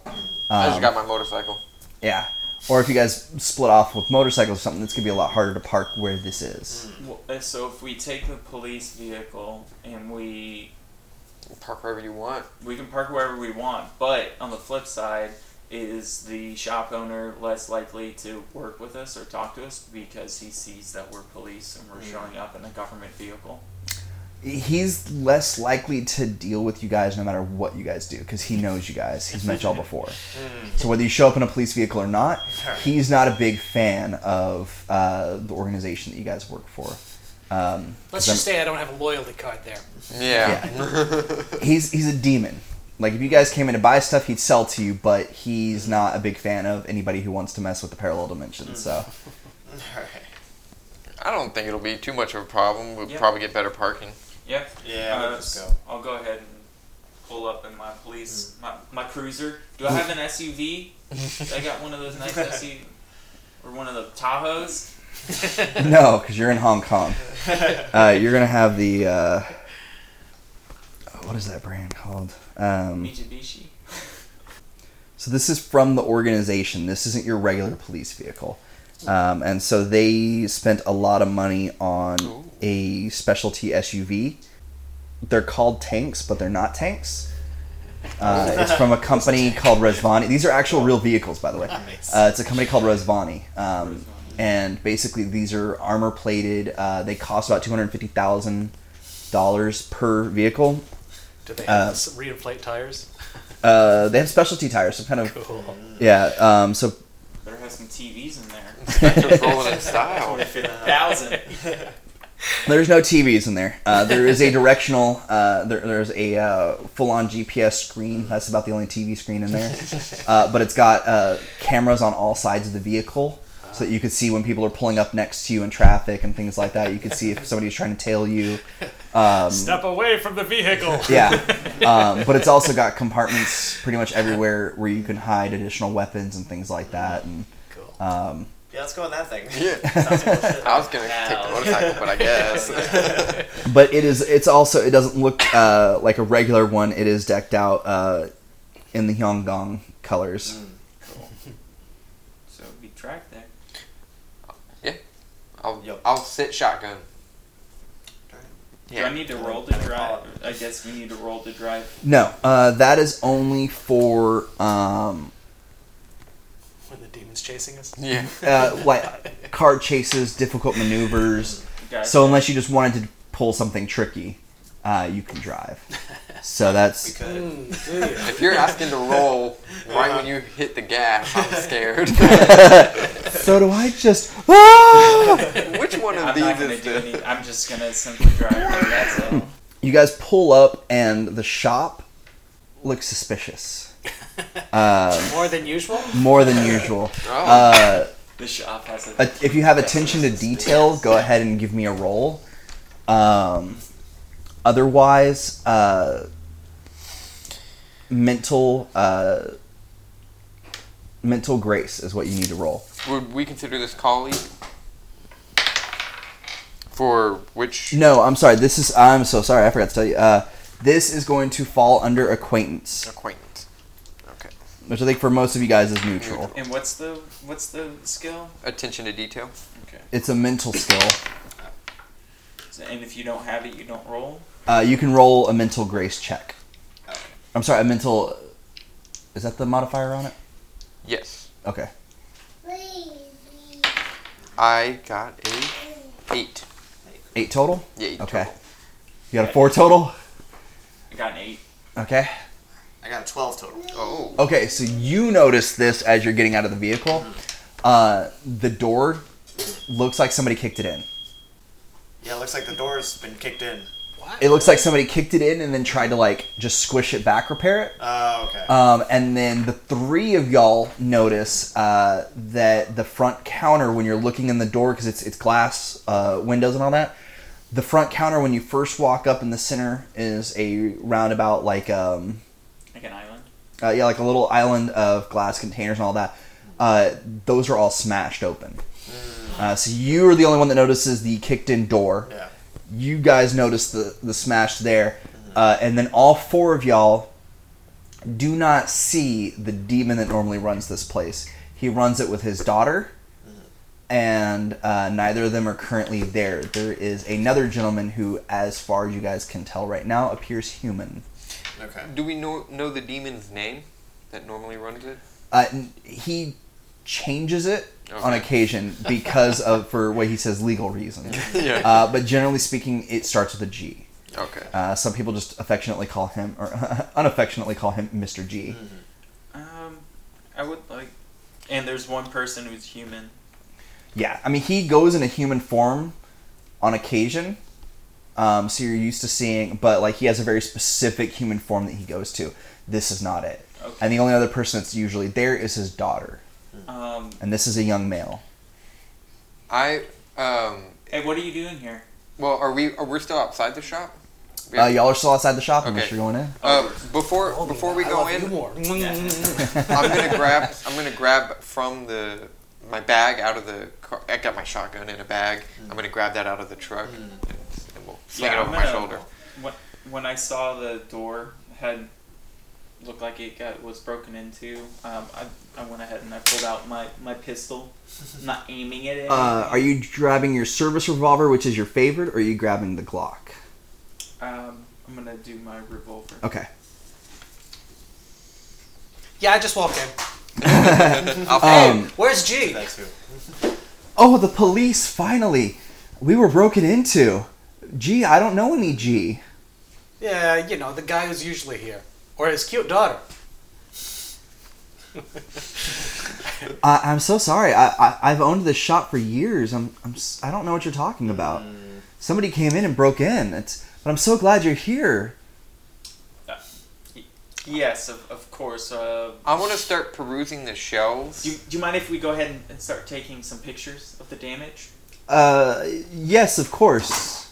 I just um, got my motorcycle. yeah, or if you guys split off with motorcycles or something, it's gonna be a lot harder to park where this is. Well, so if we take the police vehicle and we Park wherever you want. we can park wherever we want, but on the flip side, is the shop owner less likely to work with us or talk to us because he sees that we're police and we're showing up in a government vehicle? He's less likely to deal with you guys no matter what you guys do because he knows you guys. He's met y'all before. So whether you show up in a police vehicle or not, he's not a big fan of uh, the organization that you guys work for. Um, Let's just say I don't have a loyalty card there. Yeah. [laughs] he's he's a demon. Like if you guys came in to buy stuff, he'd sell to you, but he's not a big fan of anybody who wants to mess with the parallel dimensions. So Alright. [laughs] I don't think it'll be too much of a problem. We'll Yeah. probably get better parking. Yeah. Yeah, Uh, we'll go. I'll go ahead and pull up in my police my, my cruiser. Do I have an SUV? [laughs] I got one of those nice SUV or one of the Tahoes. [laughs] no, because you're in Hong Kong. [laughs] Uh, you're gonna have the uh, what is that brand called? Um, Mitsubishi. so this is from the organization. This isn't your regular police vehicle. Um, and so they spent a lot of money on Ooh. a specialty SUV. They're called tanks, but they're not tanks. Uh, [laughs] it's from a company called Rezvani. These are actual real vehicles, by the way. Nice. Uh, it's a company called Rezvani. Um, and basically, these are armor plated. Uh, they cost about two hundred fifty thousand dollars per vehicle. Do they Uh, have s- reinflate tires? [laughs] Uh, they have specialty tires, so kind of Cool. yeah. Um, so Better have some TVs in there. [laughs] Rolling in style. Thousand. [laughs] There's no TVs in there. Uh, there is a directional. Uh, there, there's a uh, full-on GPS screen. That's about the only TV screen in there. Uh, but it's got uh, cameras on all sides of the vehicle, so that you could see when people are pulling up next to you in traffic and things like that. You could see if [laughs] somebody's trying to tail you. Um, Step away from the vehicle. [laughs] yeah, um, but it's also got compartments pretty much everywhere where you can hide additional weapons and things like that. And Cool. um, Yeah, let's go on that thing. Yeah. [laughs] Sounds. I was gonna take the motorcycle, but I guess. but it is it's also it doesn't look uh, like a regular one it is decked out uh, in the Hyongdong colors So we track there. I'll, Yep. I'll sit shotgun. Do I need to roll to drive? I guess we need to roll to drive. no uh, that is only for um, When the demon's chasing us. Yeah. uh, like car chases difficult maneuvers Gotcha. so unless you just wanted to pull something tricky uh, you can drive so that's could. Mm, [laughs] do you? If you're asking to roll right when you hit the gas, I'm [laughs] scared. [laughs] so do I just ah! Which one of I'm these not gonna is do the? any. I'm just gonna simply drive there. That's all. you guys pull up and the shop looks suspicious uh, More than usual. more than usual Oh, uh, The shop has a. Uh, if you have attention to detail, go ahead and give me a roll. Um, otherwise, uh, mental uh, mental grace is what you need to roll. would we consider this colleague? For which? No, I'm sorry. This is. I'm so sorry. I forgot to tell you. Uh, this is going to fall under acquaintance, Acquaintance. Okay. which I think for most of you guys is neutral. And what's the what's the skill? Attention to detail. Okay. It's a mental skill. And if you don't have it, you don't roll. Uh, you can roll a mental grace check. Okay. I'm sorry. A mental. Is that the modifier on it? Yes. Okay. I got a eight. Eight total. Yeah. Eight Okay. total. You got a four total. I got an eight. Okay. I got a 12 total. Oh. Okay, so you notice this as you're getting out of the vehicle. Uh, the door looks like somebody kicked it in. Yeah, it looks like the door's been kicked in. What? It looks like somebody kicked it in and then tried to like just squish it back, repair it. Oh, okay. Um, and then the three of y'all notice uh, that the front counter, when you're looking in the door, because it's it's glass uh, windows and all that, the front counter when you first walk up in the center is a roundabout like um, Like an island. uh, yeah, like a little island of glass containers and all that. Uh, those are all smashed open. Uh, so you are the only one that notices the kicked-in door. yeah. You guys notice the the smash there, uh, and then all four of y'all do not see the demon that normally runs this place. He runs it with his daughter, and uh, neither of them are currently there. There is another gentleman who, as far as you guys can tell right now, appears human. Okay. Do we know know the demon's name that normally runs it? Uh, he changes it on occasion because of for what he says legal reasons. [laughs] yeah. Uh, but generally speaking, it starts with a G. okay. Uh, some people just affectionately call him, or [laughs] unaffectionately call him Mr. G. Um, I would like. And there's one person who's human. Yeah, I mean he goes in a human form on occasion, um, so you're used to seeing. But like he has a very specific human form that he goes to. This is not it. Okay. And the only other person that's usually there is his daughter, Um, and this is a young male. I um. hey, what are you doing here? Well, are we? Are we still outside the shop? Yeah. Uh, y'all are still outside the shop unless Okay. you're going in. Uh, before Hold me before we I go love you in, more. [laughs] I'm gonna [laughs] grab I'm gonna grab from the my bag out of the car. I got my shotgun in a bag. I'm gonna grab that out of the truck and, and we'll sling it over my gonna- shoulder. When, when I saw the door had looked like it got was broken into, um, I, I went ahead and I pulled out my, my pistol, [laughs] not aiming it at Uh, are you grabbing your service revolver, which is your favorite, or are you grabbing the Glock? Um, I'm gonna do my revolver. Okay. Yeah, I just walked in. [laughs] I'll Um, Where's G? Oh, the police! Finally, we were broken into. G, I don't know any G. Yeah, you know the guy who's usually here, or his cute daughter. I, I'm so sorry. I, I I've owned this shop for years. I'm I'm s- I don't know what you're talking about. Somebody came in and broke in. It's but I'm so glad you're here. Yes, of, of course. Uh, I want to start perusing the shelves. do, you, do you mind if we go ahead and, and start taking some pictures of the damage? Uh, yes, of course.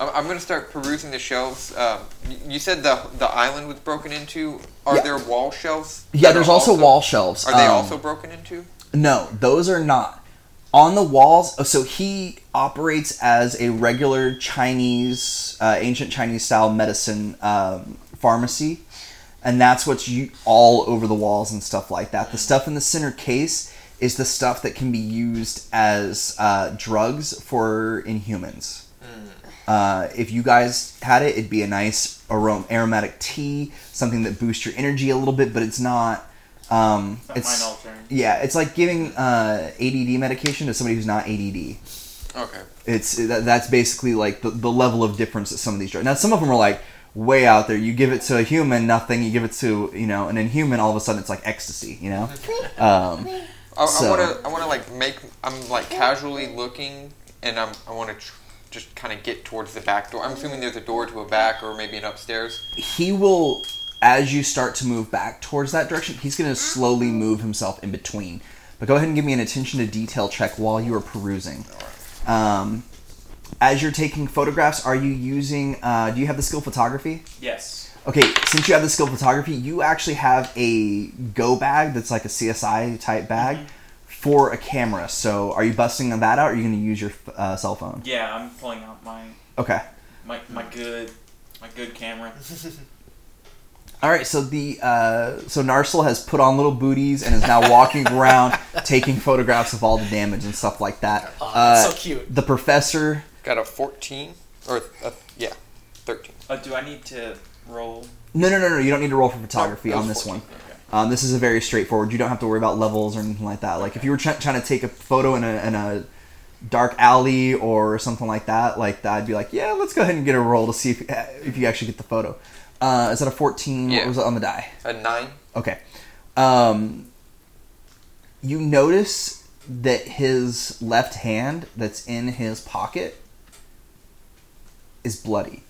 I'm I'm gonna start perusing the shelves. Um, you said the the island was broken into. Are Yeah. there wall shelves? Yeah, there's are also, wall shelves. Are they Um, also broken into? No, those are not. On the walls, oh, so he operates as a regular Chinese, uh, ancient Chinese style medicine um, pharmacy, and that's what's you, all over the walls and stuff like that. The stuff in the center case is the stuff that can be used as uh, drugs for Inhumans. Uh, if you guys had it, it'd be a nice arom- aromatic tea, something that boosts your energy a little bit, but it's not. Um, it's yeah, it's like giving uh, ADD medication to somebody who's not ADD. Okay. It's that, that's basically like the, the level of difference that some of these drugs. Now, some of them are like way out there. You give it to a human, nothing. You give it to you know an inhuman, all of a sudden it's like ecstasy. You know. [laughs] Um, [laughs] I, So- I want to. I want to like make. I'm like casually looking, and I'm. I want to tr- just kind of get towards the back door. I'm assuming there's a door to a back or maybe an upstairs. he will, as you start to move back towards that direction, he's going to slowly move himself in between. But go ahead and give me an attention to detail check while you are perusing. Um, as you're taking photographs, are you using? Uh, do you have the skill photography? Yes. Okay, since you have the skill photography, you actually have a go bag that's like a CSI type bag for a camera. So, are you busting that out, or are you going to use your uh, cell phone? Yeah, I'm pulling out my Okay. my, my good my good camera. [laughs] All right. So the uh, so Narcel has put on little booties and is now walking [laughs] around taking photographs of all the damage and stuff like that. Aw, Uh, so cute. The professor. Got a 14 or uh, yeah, 13. Uh, do I need to roll? No, no, no, no. You don't need to roll for photography Oh, it on this one. 14, okay. Um, this is a very straightforward. You don't have to worry about levels or anything like that. Like if you were try- trying to take a photo in a, in a dark alley or something like that, like that, I'd be like, yeah, let's go ahead and get a roll to see if if you actually get the photo. Uh, is that a fourteen? Yeah. What was it on the die? A nine. Okay. Um, you notice that his left hand that's in his pocket is bloody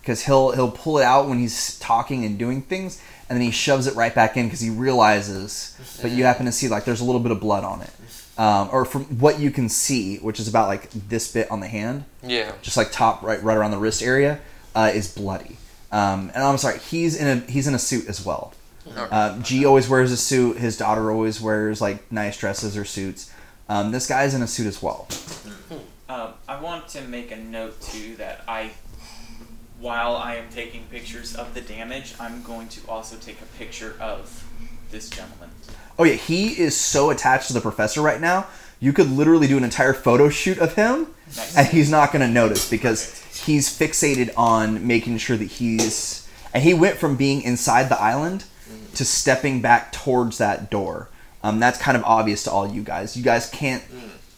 because he'll he'll pull it out when he's talking and doing things and then he shoves it right back in because he realizes but you happen to see like there's a little bit of blood on it um, or from what you can see which is about like this bit on the hand Yeah. just like top right right around the wrist area uh, is bloody um, and i'm sorry he's in a he's in a suit as well Okay. uh, G always wears a suit. His daughter always wears like nice dresses or suits. Um, this guy's in a suit as well. Um, I want to make a note too that I, while I am taking pictures of the damage, I'm going to also take a picture of this gentleman. Oh yeah, he is so attached to the professor right now. You could literally do an entire photo shoot of him, Nice. and he's not going to notice because he's fixated on making sure that he's. And he went from being inside the island to stepping back towards that door. Um, that's kind of obvious to all you guys. You guys can't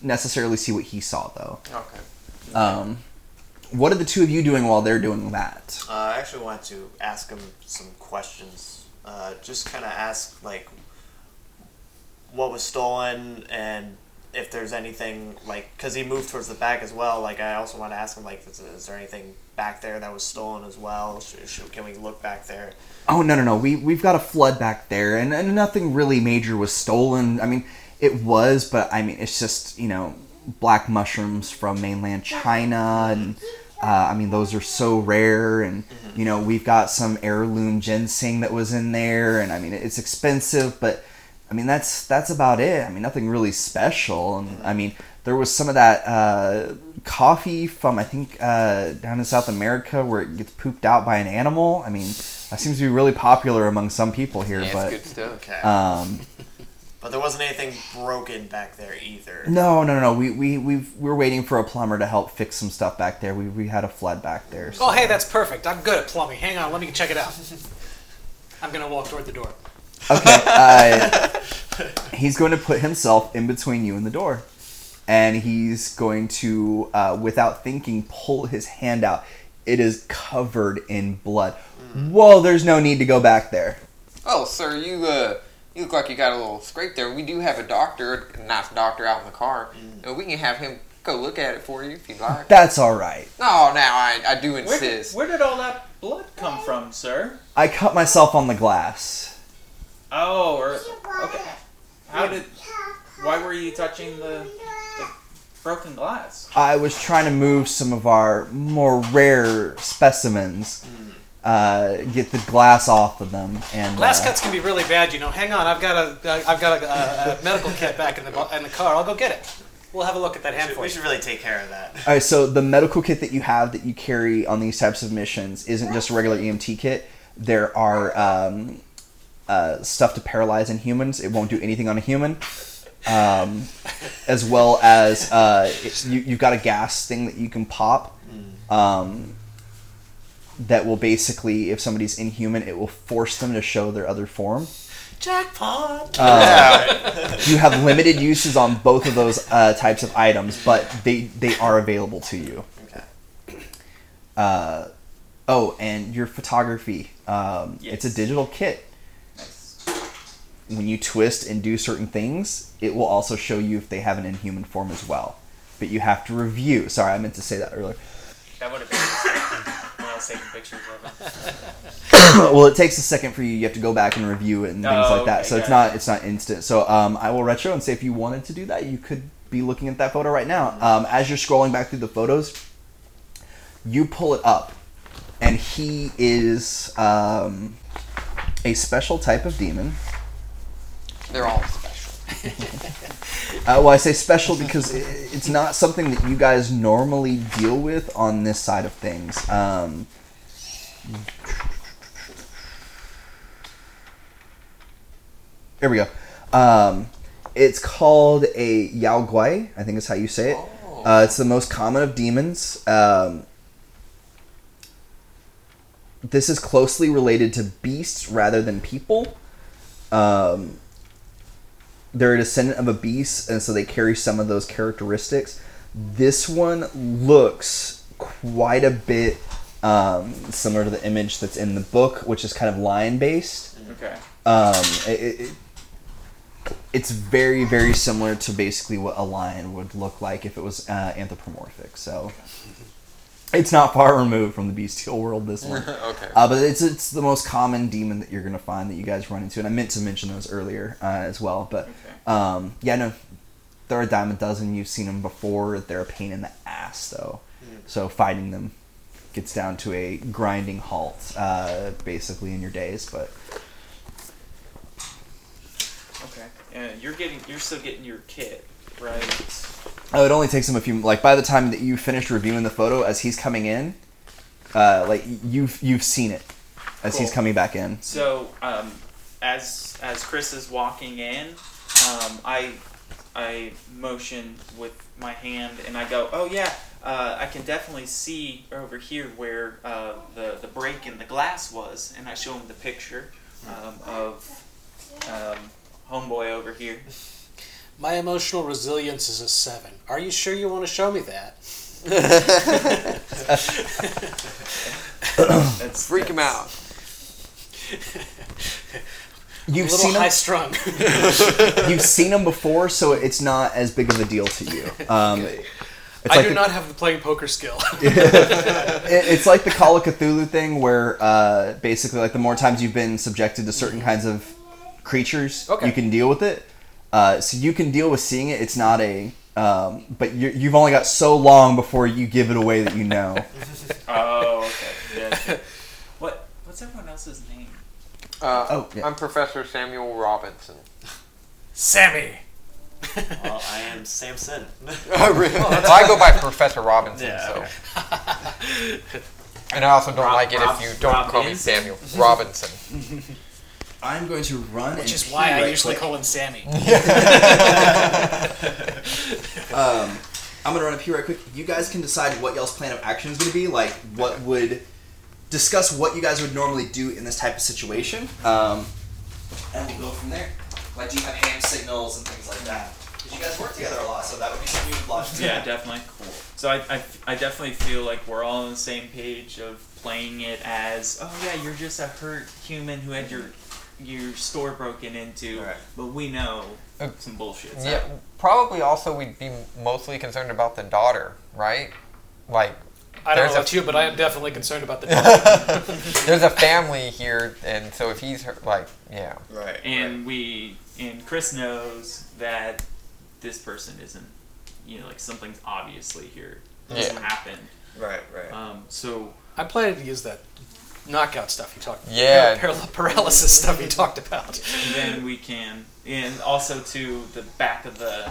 necessarily see what he saw though. Okay. Um, what are the two of you doing while they're doing that? Uh, I actually wanted to ask him some questions. Uh, just kind of ask like what was stolen and if there's anything like because he moved towards the back as well. Like I also want to ask him like is, is there anything back there that was stolen as well? Should, should, can we look back there? Oh no no no! We we've got a flood back there, and, and nothing really major was stolen. I mean, it was, but I mean, it's just you know black mushrooms from mainland China, and Uh, I mean, those are so rare, and you know we've got some heirloom ginseng that was in there, and I mean it's expensive, but I mean that's that's about it. I mean nothing really special, and I mean there was some of that uh, coffee from I think uh, down in South America where it gets pooped out by an animal. I mean that seems to be really popular among some people here, Yeah, it's but good stuff. Um, but there wasn't anything broken back there either. no, no, no, no. We we we we're waiting for a plumber to help fix some stuff back there. We we had a flood back there. Oh, so- hey, that's perfect. I'm good at plumbing. Hang on, let me check it out. I'm gonna walk toward the door. Okay. [laughs] Uh, he's going to put himself in between you and the door. And he's going to, uh, without thinking, pull his hand out. It is covered in blood. Whoa, there's no need to go back there. Oh, sir, you uh, you look like you got a little scrape there. We do have a doctor, a nice doctor out in the car. Uh, we can have him go look at it for you if you'd like. [laughs] That's all right. No, now I, I do Where did, insist. where did all that blood come from, sir? I cut myself on the glass. Oh, or okay. How did? Why were you touching the, the broken glass? I was trying to move some of our more rare specimens, uh, get the glass off of them, and Glass uh, cuts can be really bad, you know. Hang on, I've got a, uh, I've got a, a, a medical kit back in the in the car. I'll go get it. We'll have a look at that hand Should- we should really take care of that. All right, so the medical kit that you have that you carry on these types of missions isn't just a regular EMT kit. There are um, uh, stuff to paralyze in humans. It won't do anything on a human. Um, as well as uh, it, you, you've got a gas thing that you can pop. Um, that will basically, if somebody's inhuman, it will force them to show their other form. Jackpot! Uh, you have limited uses on both of those uh, types of items, but they they are available to you. Uh, oh, and your photography. Um, It's a digital kit. Nice. When you twist and do certain things, it will also show you if they have an inhuman form as well. But you have to review. Sorry, I meant to say that earlier. That would have been when taking pictures of him. [coughs] well, it takes a second for you. You have to go back and review it and things Oh, like that. okay, So it's it. not it's not instant. So um, I will retro and say if you wanted to do that, you could be looking at that photo right now. Um, as you're scrolling back through the photos, you pull it up, and he is um, a special type of demon. They're all special. [laughs] Uh, well, I say special because it's not something that you guys normally deal with on this side of things. Um, there we go. Um, it's called a Yao Guai. I think is how you say it. Uh, it's the most common of demons. Um, this is closely related to beasts rather than people. Um, they're a descendant of a beast, and so they carry some of those characteristics. This one looks quite a bit um, similar to the image that's in the book, which is kind of lion based. Okay. Um, it, it, it- it's very, very similar to basically what a lion would look like if it was uh, anthropomorphic. So it's not far removed from the bestial world. This one. [laughs] okay. Uh, but it's it's the most common demon that you're gonna find that you guys run into, and I meant to mention those earlier uh, as well. But Okay. um, yeah, no, there are a dime a dozen. You've seen them before. They're a pain in the ass, though. So fighting them gets down to a grinding halt, uh, basically in your days. But Okay. Yeah, you're getting. You're still getting your kit, right? Oh, it only takes him a few. Like by the time that you finish reviewing the photo, as he's coming in, uh, like you've you've seen it as he's coming back in. So, um, as as Kris is walking in, um, I I motion with my hand and I go, "Oh yeah, uh, I can definitely see over here where uh, the the break in the glass was," and I show him the picture um, of um, homeboy over here. My emotional resilience is a seven. Are you sure you want to show me that? That's, Freak him out. You've a little seen him. high strung. [laughs] you've seen them before, so it's not as big of a deal to you. Um, it's I like do the, not have the playing poker skill. [laughs] it- it's like the Call of Cthulhu thing, where uh, basically, like the more times you've been subjected to certain kinds of creatures, Okay. you can deal with it. Uh, so you can deal with seeing it. It's not a Um, but you, you've only got so long before you give it away that you know. [laughs] Oh, okay. Yeah. [laughs] what? What's everyone else's name? Uh, Oh, yeah. I'm Professor Samuel Robinson. Sammy. well, I am Samson. [laughs] Oh, really? well, I go by Professor Robinson, Yeah, so. okay. And I also don't Rob- like it Rob- if you don't call me Samuel Robinson. I'm going to run, Which and is pee why I usually quick. call him Sammy. [laughs] Um, I'm gonna run up here right quick. You guys can decide what y'all's plan of action is gonna be. Like, what would discuss what you guys would normally do in this type of situation. Um, and we'll go from there. Like, do you have hand signals and things like that? Because you guys work together a lot, so that would be something you'd love to. Yeah, definitely. Cool. So I, I, I definitely feel like we're all on the same page of playing it as, oh yeah, you're just a hurt human who had your your store broken into, Right. but we know Uh, some bullshit. Yeah, probably also we'd be mostly concerned about the daughter, right? Like, I don't There's know a- about you, but I am definitely concerned about the [laughs] daughter. [laughs] there's a family here, and so if he's hurt, like, yeah. Right. And we and Kris knows that this person isn't, you know, like something's obviously here. This Yeah. happened. right. Right. Um, so I'm planning to use that knockout stuff you talked about. Yeah. Paral- paralysis [laughs] stuff you talked about. then we can, and also to the back of the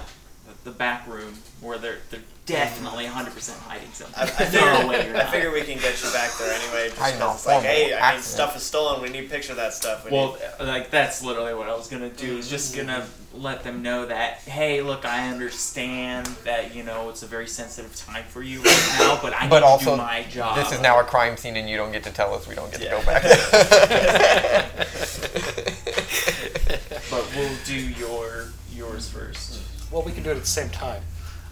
the back room where they're they're definitely 100 percent hiding something. I, I, [laughs] no way figure, you're I figure we can get you back there anyway. Just I 'cause know, it's like, hey, I mean, accident. stuff is stolen. We need a picture of that stuff. We Well, need, uh, like that's literally what I was gonna do. Is just gonna mm-hmm. let them know that hey, look, I understand that you know it's a very sensitive time for you right now, but I But need also, to do my job. This is now a crime scene, and you don't get to tell us we don't get Yeah. to go back. [laughs] But we'll do your yours first. Well, we can do it at the same time.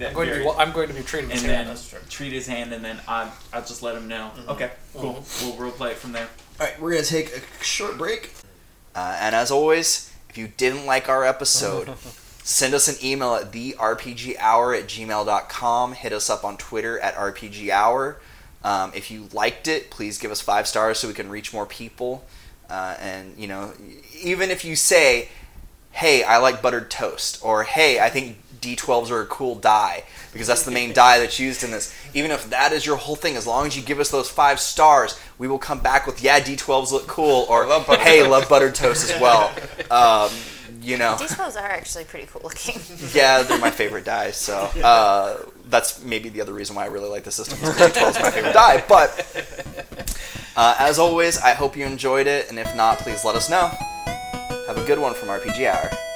That I'm going to very- be. I'm going to be treating his and hand. then treat his hand, and then I I'll just let him know. Okay, cool. We'll role play it from there. All right, we're gonna take a short break. Uh, and as always, if you didn't like our episode, [laughs] send us an email at therpghour at gmail.com. Hit us up on Twitter at rpghour. Um, if you liked it, please give us five stars so we can reach more people. Uh, and you know, even if you say, "Hey, I like buttered toast," or "Hey, I think D12s are a cool die," because that's the main [laughs] die that's used in this. Even if that is your whole thing, as long as you give us those five stars, we will come back with, "Yeah, D12s look cool," or love buttered "Hey, love buttered toast as well." [laughs] Um, you know, D12s are actually pretty cool looking. [laughs] yeah, they're my favorite die. So uh, that's maybe the other reason why I really like the system. is D12 is my favorite die. But uh, as always, I hope you enjoyed it, and if not, please let us know. Have a good one from RPG Hour.